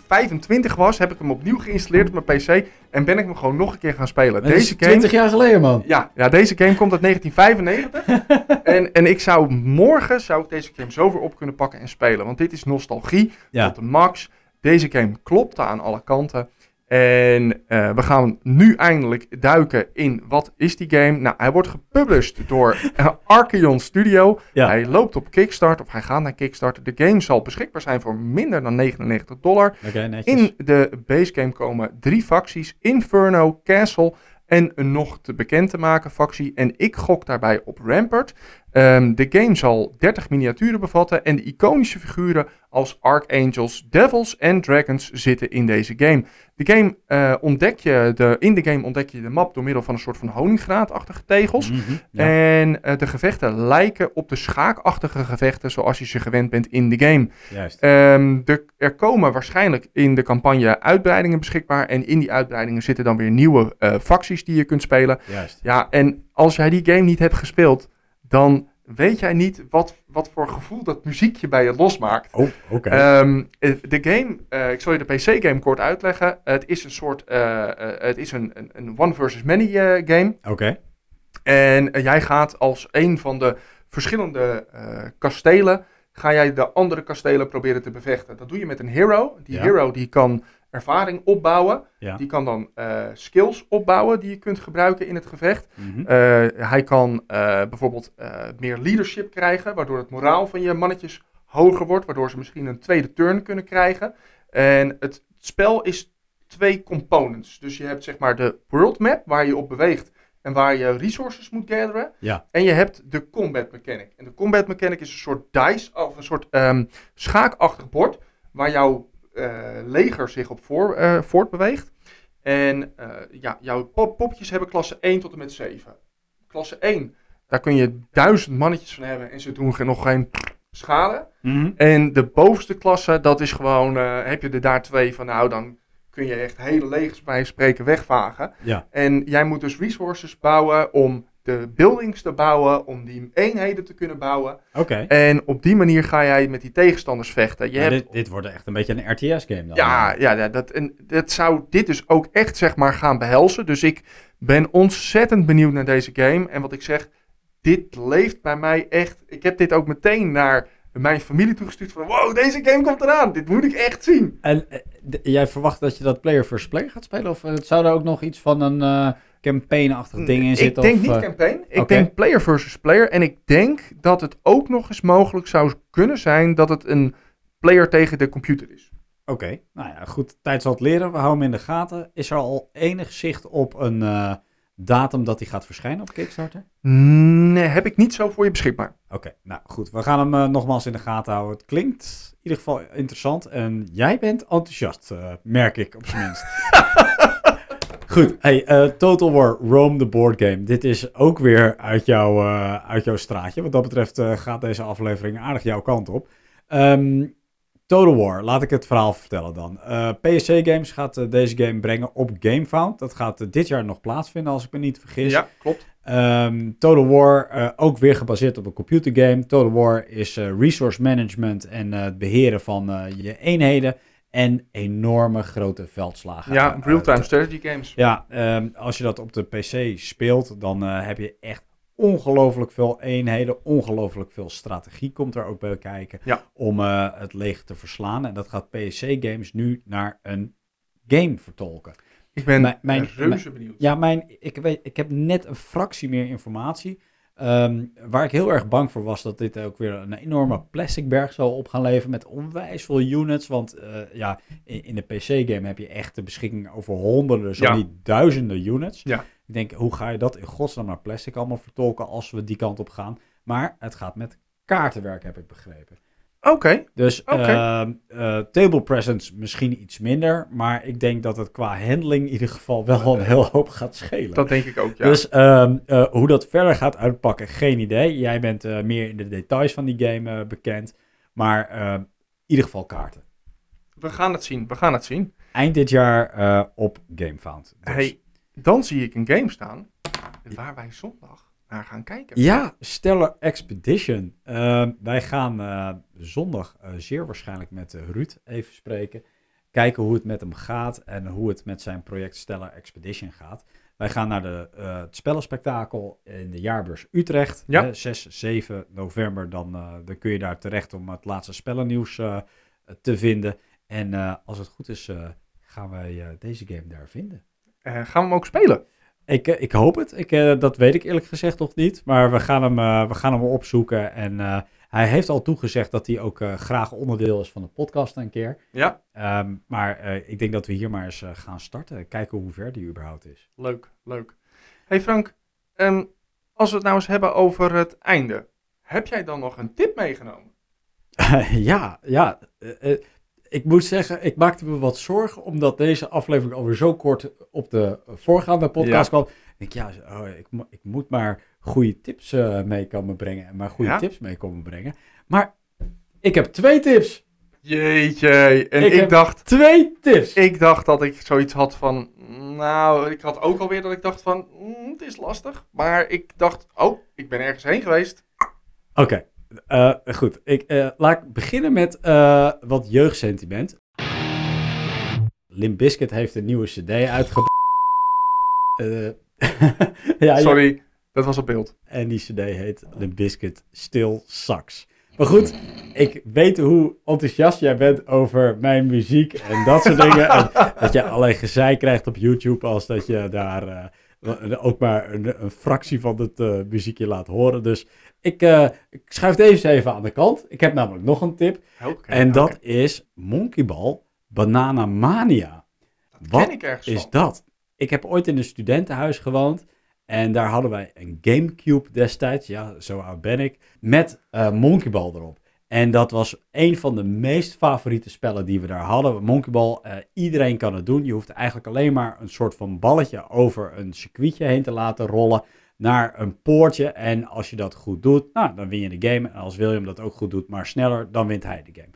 25 was. Heb ik hem opnieuw geïnstalleerd op mijn PC. En ben ik hem gewoon nog een keer gaan spelen. Deze game. 20 jaar geleden, man. Ja, ja, deze game komt uit 1995. en, en ik zou morgen zou ik deze game zo weer op kunnen pakken en spelen. Want dit is nostalgie Ja. tot de max. Deze game klopte aan alle kanten. En eh, we gaan nu eindelijk duiken in wat is die game. Nou, hij wordt gepublished door eh, Archeon Studio. Ja. Hij loopt op Kickstarter, of hij gaat naar Kickstarter. De game zal beschikbaar zijn voor minder dan 99 dollar. In de base game komen drie facties: Inferno, Castle en een nog te bekend te maken factie. En ik gok daarbij op Rampart. Ehm, de game zal 30 miniaturen bevatten en de iconische figuren als Archangels, Devils en Dragons zitten in deze game. De game eh, ontdek je, de, in de game ontdek je de map door middel van een soort van honingraatachtige tegels. Mhm, ja. En eh, de gevechten lijken op de schaakachtige gevechten zoals je ze gewend bent in de game. Juist. Ehm, de, er komen waarschijnlijk in de campagne uitbreidingen beschikbaar. En in die uitbreidingen zitten dan weer nieuwe eh, facties die je kunt spelen. Juist. Ja, en als jij die game niet hebt gespeeld, dan weet jij niet wat, wat voor gevoel dat muziekje bij je losmaakt. Oh, oké. Ehm, eh, de game, eh, ik zal je de PC-game kort uitleggen. het is een soort, eh, het is een, een, een one versus many game. Oké. En jij gaat als een van de verschillende kastelen, ga jij de andere kastelen proberen te bevechten. Dat doe je met een hero. Die Ja. hero die kan ervaring opbouwen. Ja. Die kan dan eh, skills opbouwen die je kunt gebruiken in het gevecht. Mhm. Eh, hij kan eh, bijvoorbeeld meer leadership krijgen, waardoor het moraal van je mannetjes hoger wordt, waardoor ze misschien een tweede turn kunnen krijgen. En het spel is twee components. Dus je hebt zeg maar de world map, waar je op beweegt en waar je resources moet gatheren. Ja. En je hebt de combat mechanic. En de combat mechanic is een soort dice, of een soort ehm, schaakachtig bord, waar jouw leger zich op voor, eh, voortbeweegt. En eh, ja, jouw pop popjes hebben klasse 1 tot en met 7. Klasse 1, daar kun je duizend mannetjes van hebben en ze doen nog geen schade. En de bovenste klasse, dat is gewoon, eh, heb je er daar twee van, nou dan kun je echt hele legers bij spreken wegvagen. Ja. En jij moet dus resources bouwen om de buildings te bouwen, om die eenheden te kunnen bouwen. Oké. En op die manier ga jij met die tegenstanders vechten. Je hebt dit, dit wordt echt een beetje een RTS-game dan. ja, ja, dat, en dat zou dit dus ook echt zeg maar gaan behelzen. Dus ik ben ontzettend benieuwd naar deze game. En wat ik zeg, dit leeft bij mij echt. Ik heb dit ook meteen naar mijn familie toegestuurd van... Wow, deze game komt eraan. Dit moet ik echt zien. En eh, jij verwacht dat je dat player versus player gaat spelen? Of eh, zou er ook nog iets van een eh campaign-achtig ding in ik zitten? denk of, niet eh, campaign. Ik denk player versus player. En ik denk dat het ook nog eens mogelijk zou kunnen zijn... dat het een player tegen de computer is. Oké, nou ja, goed. Tijd zal het leren. We houden hem in de gaten. Is er al enig zicht op een eh, datum dat hij gaat verschijnen op Kickstarter? Nee, heb ik niet zo voor je beschikbaar. Oké, nou goed. We gaan hem eh, nogmaals in de gaten houden. Het klinkt in ieder geval interessant. En jij bent enthousiast, eh, merk ik op zijn minst. goed, hey, eh, Total War Rome, the board game. Dit is ook weer uit, jouw eh, uit jouw straatje. Wat dat betreft eh, gaat deze aflevering aardig jouw kant op. Ehm, Total War, laat ik het verhaal vertellen dan. PSC Games gaat deze game brengen op GameFound. Dat gaat dit jaar nog plaatsvinden, als ik me niet vergis. Ja, klopt. Ehm, Total War, ook weer gebaseerd op een computergame. Total War is resource management en het beheren van je eenheden. En enorme grote veldslagen. Ja, Eh, real-time strategy games. ja, ehm, als je dat op de PC speelt, dan eh, heb je echt ongelooflijk veel eenheden. Ongelooflijk veel strategie komt er ook bij kijken. Ja. Om eh, het leger te verslaan. En dat gaat PSC Games nu naar een game vertolken. Ik ben Mijn- mijn- reuze benieuwd. Ja, mijn, ik, weet, ik heb net een fractie meer informatie. Ehm, waar ik heel erg bang voor was dat dit ook weer een enorme plastic berg zou op gaan leveren met onwijs veel units. Want eh, ja, in, in de PC-game heb je echt de beschikking over honderden, zo Ja. niet duizenden units. Ja. Ik denk, hoe ga je dat in godsnaam naar plastic allemaal vertolken als we die kant op gaan? Maar het gaat met kaartenwerk, heb ik begrepen. Oké, Dus ehm, eh, table presence misschien iets minder, maar ik denk dat het qua handling in ieder geval wel een heel hoop gaat schelen. dat denk ik ook, ja. Dus ehm, eh, hoe dat verder gaat uitpakken, geen idee. Jij bent eh, meer in de details van die game bekend, maar ehm, in ieder geval kaarten. We gaan het zien, we gaan het zien. Eind dit jaar op GameFound. Dus- Hey, dan zie ik een game staan waar wij zondag naar gaan kijken. Ja, Stellar Expedition. Ehm, wij gaan eh, zondag eh, zeer waarschijnlijk met eh, Ruud even spreken. Kijken hoe het met hem gaat en hoe het met zijn project Stellar Expedition gaat. Wij gaan naar de, het spellenspectakel in de jaarbeurs Utrecht. Ja. Hè, 6, 7 november. Dan, dan kun je daar terecht om het laatste spellennieuws te vinden. En als het goed is, gaan wij deze game daar vinden. Gaan we hem ook spelen? Ik, eh, ik hoop het. Ik, eh, dat weet ik eerlijk gezegd nog niet. Maar we gaan hem, eh, we gaan hem opzoeken. En hij heeft al toegezegd dat hij ook graag onderdeel is van de podcast een keer. Ja, Ehm, maar ik denk dat we hier maar eens gaan starten. Kijken hoe ver die überhaupt is. leuk, leuk. Hey Frank, ehm, als we het nou eens hebben over het einde. Heb jij dan nog een tip meegenomen? ja, ja. Ik moet zeggen, ik maakte me wat zorgen omdat deze aflevering alweer zo kort op de voorgaande podcast kwam. Ik denk, ja, oh, ik, ik moet maar goede tips eh, mee komen brengen en maar goede tips mee komen brengen. Maar ik heb twee tips. Jeetje, en Ik ik, dacht, Twee tips. ik dacht dat ik zoiets had van, nou, ik had ook alweer dat ik dacht van, mm, het is lastig. Maar ik dacht, oh, ik ben ergens heen geweest. Oké, eh, goed. Ik, eh, laat ik beginnen met eh, wat jeugdsentiment. Limp Bizkit heeft een nieuwe cd uitgebracht. Eh, ja, ja, Sorry, dat was op beeld. En die cd heet Limp Bizkit Still Sucks. Maar goed, ik weet hoe enthousiast jij bent over mijn muziek en dat soort dingen. En dat je alleen gezeik krijgt op YouTube als dat je daar ook maar een, een fractie van het muziekje laat horen. Dus ik, eh, ik schuif deze even aan de kant. Ik heb namelijk nog een tip. Oké, en dat is Monkey Ball Banana Mania. Dat Wat ken ik ergens is van. dat? Ik heb ooit in een studentenhuis gewoond. En daar hadden wij een Gamecube destijds. Ja, zo oud ben ik. Met eh Monkey Ball erop. En dat was een van de meest favoriete spellen die we daar hadden. Monkey Ball, eh, iedereen kan het doen. Je hoeft eigenlijk alleen maar een soort van balletje over een circuitje heen te laten rollen naar een poortje. En als je dat goed doet, nou, dan win je de game. En als William dat ook goed doet, maar sneller, dan wint hij de game.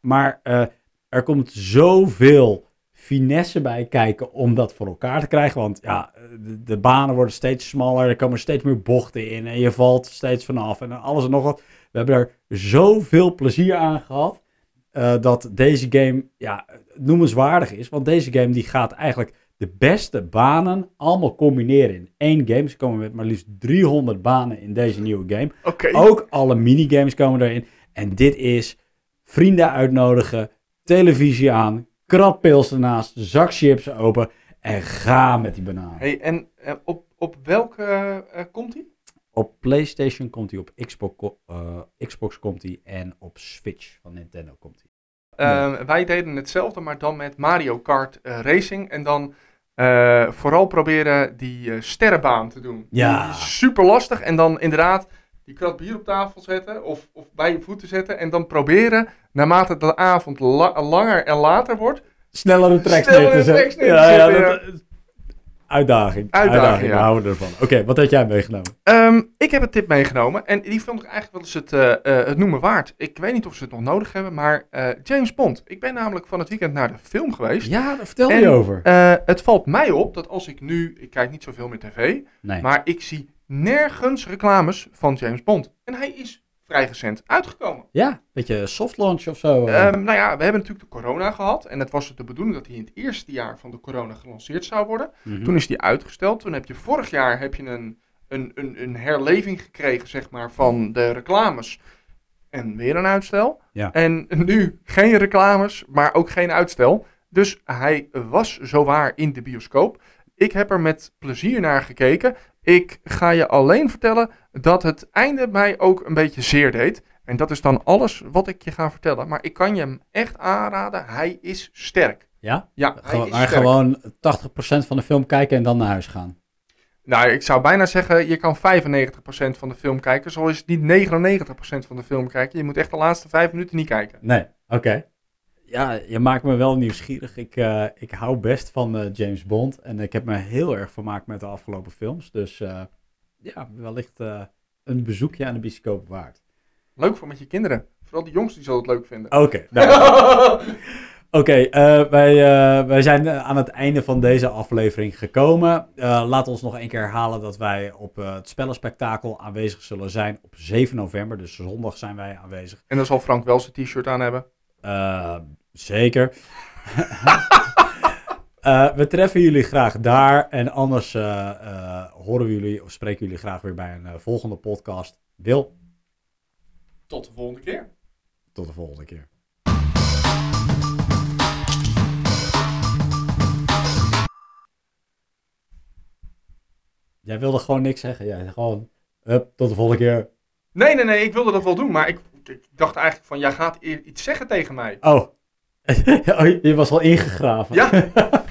Maar eh, er komt zoveel finesse bij kijken om dat voor elkaar te krijgen. Want ja, de, de banen worden steeds smaller, er komen steeds meer bochten in en je valt steeds vanaf en alles en nog wat. We hebben er zoveel plezier aan gehad eh, dat deze game ja, noemenswaardig is. Want deze game die gaat eigenlijk de beste banen allemaal combineren in één game. Ze komen met maar liefst 300 banen in deze nieuwe game. Ook alle minigames komen erin. En dit is vrienden uitnodigen, televisie aan, kratpils ernaast, zak chips open en ga met die bananen. Hey, en eh, op, op welke eh, komt hij? Op PlayStation komt hij, op Xbox, eh, Xbox komt hij en op Switch van Nintendo komt hij. Ehm, wij deden hetzelfde, maar dan met Mario Kart eh, Racing. En dan eh, vooral proberen die eh, sterrenbaan te doen. Ja. Super lastig. En dan inderdaad die krat bier op tafel zetten of, of bij je voeten zetten. En dan proberen, naarmate de avond la- langer en later wordt, Snellere tracks neer te zetten. Ja, ja, dat- Uitdaging. Uitdaging, ja. we houden ervan. Oké, wat had jij meegenomen? Ehm, ik heb een tip meegenomen en die vond ik eigenlijk wel eens het, eh, eh, het noemen waard. Ik weet niet of ze het nog nodig hebben, maar eh, James Bond. Ik ben namelijk van het weekend naar de film geweest. Ja, daar vertel En, je over. Het valt mij op dat als ik nu, ik kijk niet zoveel meer tv, Nee. maar ik zie nergens reclames van James Bond. En hij is vrij recent uitgekomen. Ja, beetje soft launch of zo. eh. Ehm, nou ja, we hebben natuurlijk de corona gehad en het was de bedoeling dat hij in het eerste jaar van de corona gelanceerd zou worden. Mhm. Toen is die uitgesteld. Toen heb je vorig jaar heb je een, een, een, een herleving gekregen, zeg maar, van de reclames. En weer een uitstel. Ja. En nu geen reclames, maar ook geen uitstel. Dus hij was zowaar in de bioscoop. Ik heb er met plezier naar gekeken. Ik ga je alleen vertellen dat het einde mij ook een beetje zeer deed. En dat is dan alles wat ik je ga vertellen. Maar ik kan je hem echt aanraden. Hij is sterk. ja? Ja, hij is maar sterk. gewoon 80% van de film kijken en dan naar huis gaan. Nou, ik zou bijna zeggen, je kan 95% van de film kijken. Zo is het niet 99% van de film kijken. Je moet echt de laatste vijf minuten niet kijken. Nee, oké. Ja, je maakt me wel nieuwsgierig. Ik, eh, ik hou best van eh, James Bond. En ik heb me heel erg vermaakt met de afgelopen films. Dus eh, ja, wellicht een bezoekje aan de bioscoop waard. Leuk voor met je kinderen. Vooral die jongens die zullen het leuk vinden. Oké, nou, Oké, wij, wij zijn aan het einde van deze aflevering gekomen. Laat ons nog één keer herhalen dat wij op het spellenspectakel aanwezig zullen zijn op 7 november. Dus zondag zijn wij aanwezig. En dan zal Frank wel zijn t-shirt aan hebben. Zeker. Eh, we treffen jullie graag daar. En anders eh, eh, horen we jullie of spreken jullie graag weer bij een volgende podcast. Wil, Tot de volgende keer. tot de volgende keer. Jij wilde gewoon niks zeggen. Jij gewoon, hup, tot de volgende keer. Nee, nee, nee. Ik wilde dat wel doen. Maar ik, ik dacht eigenlijk van, jij gaat i- iets zeggen tegen mij. Oh, je was al ingegraven. Ja,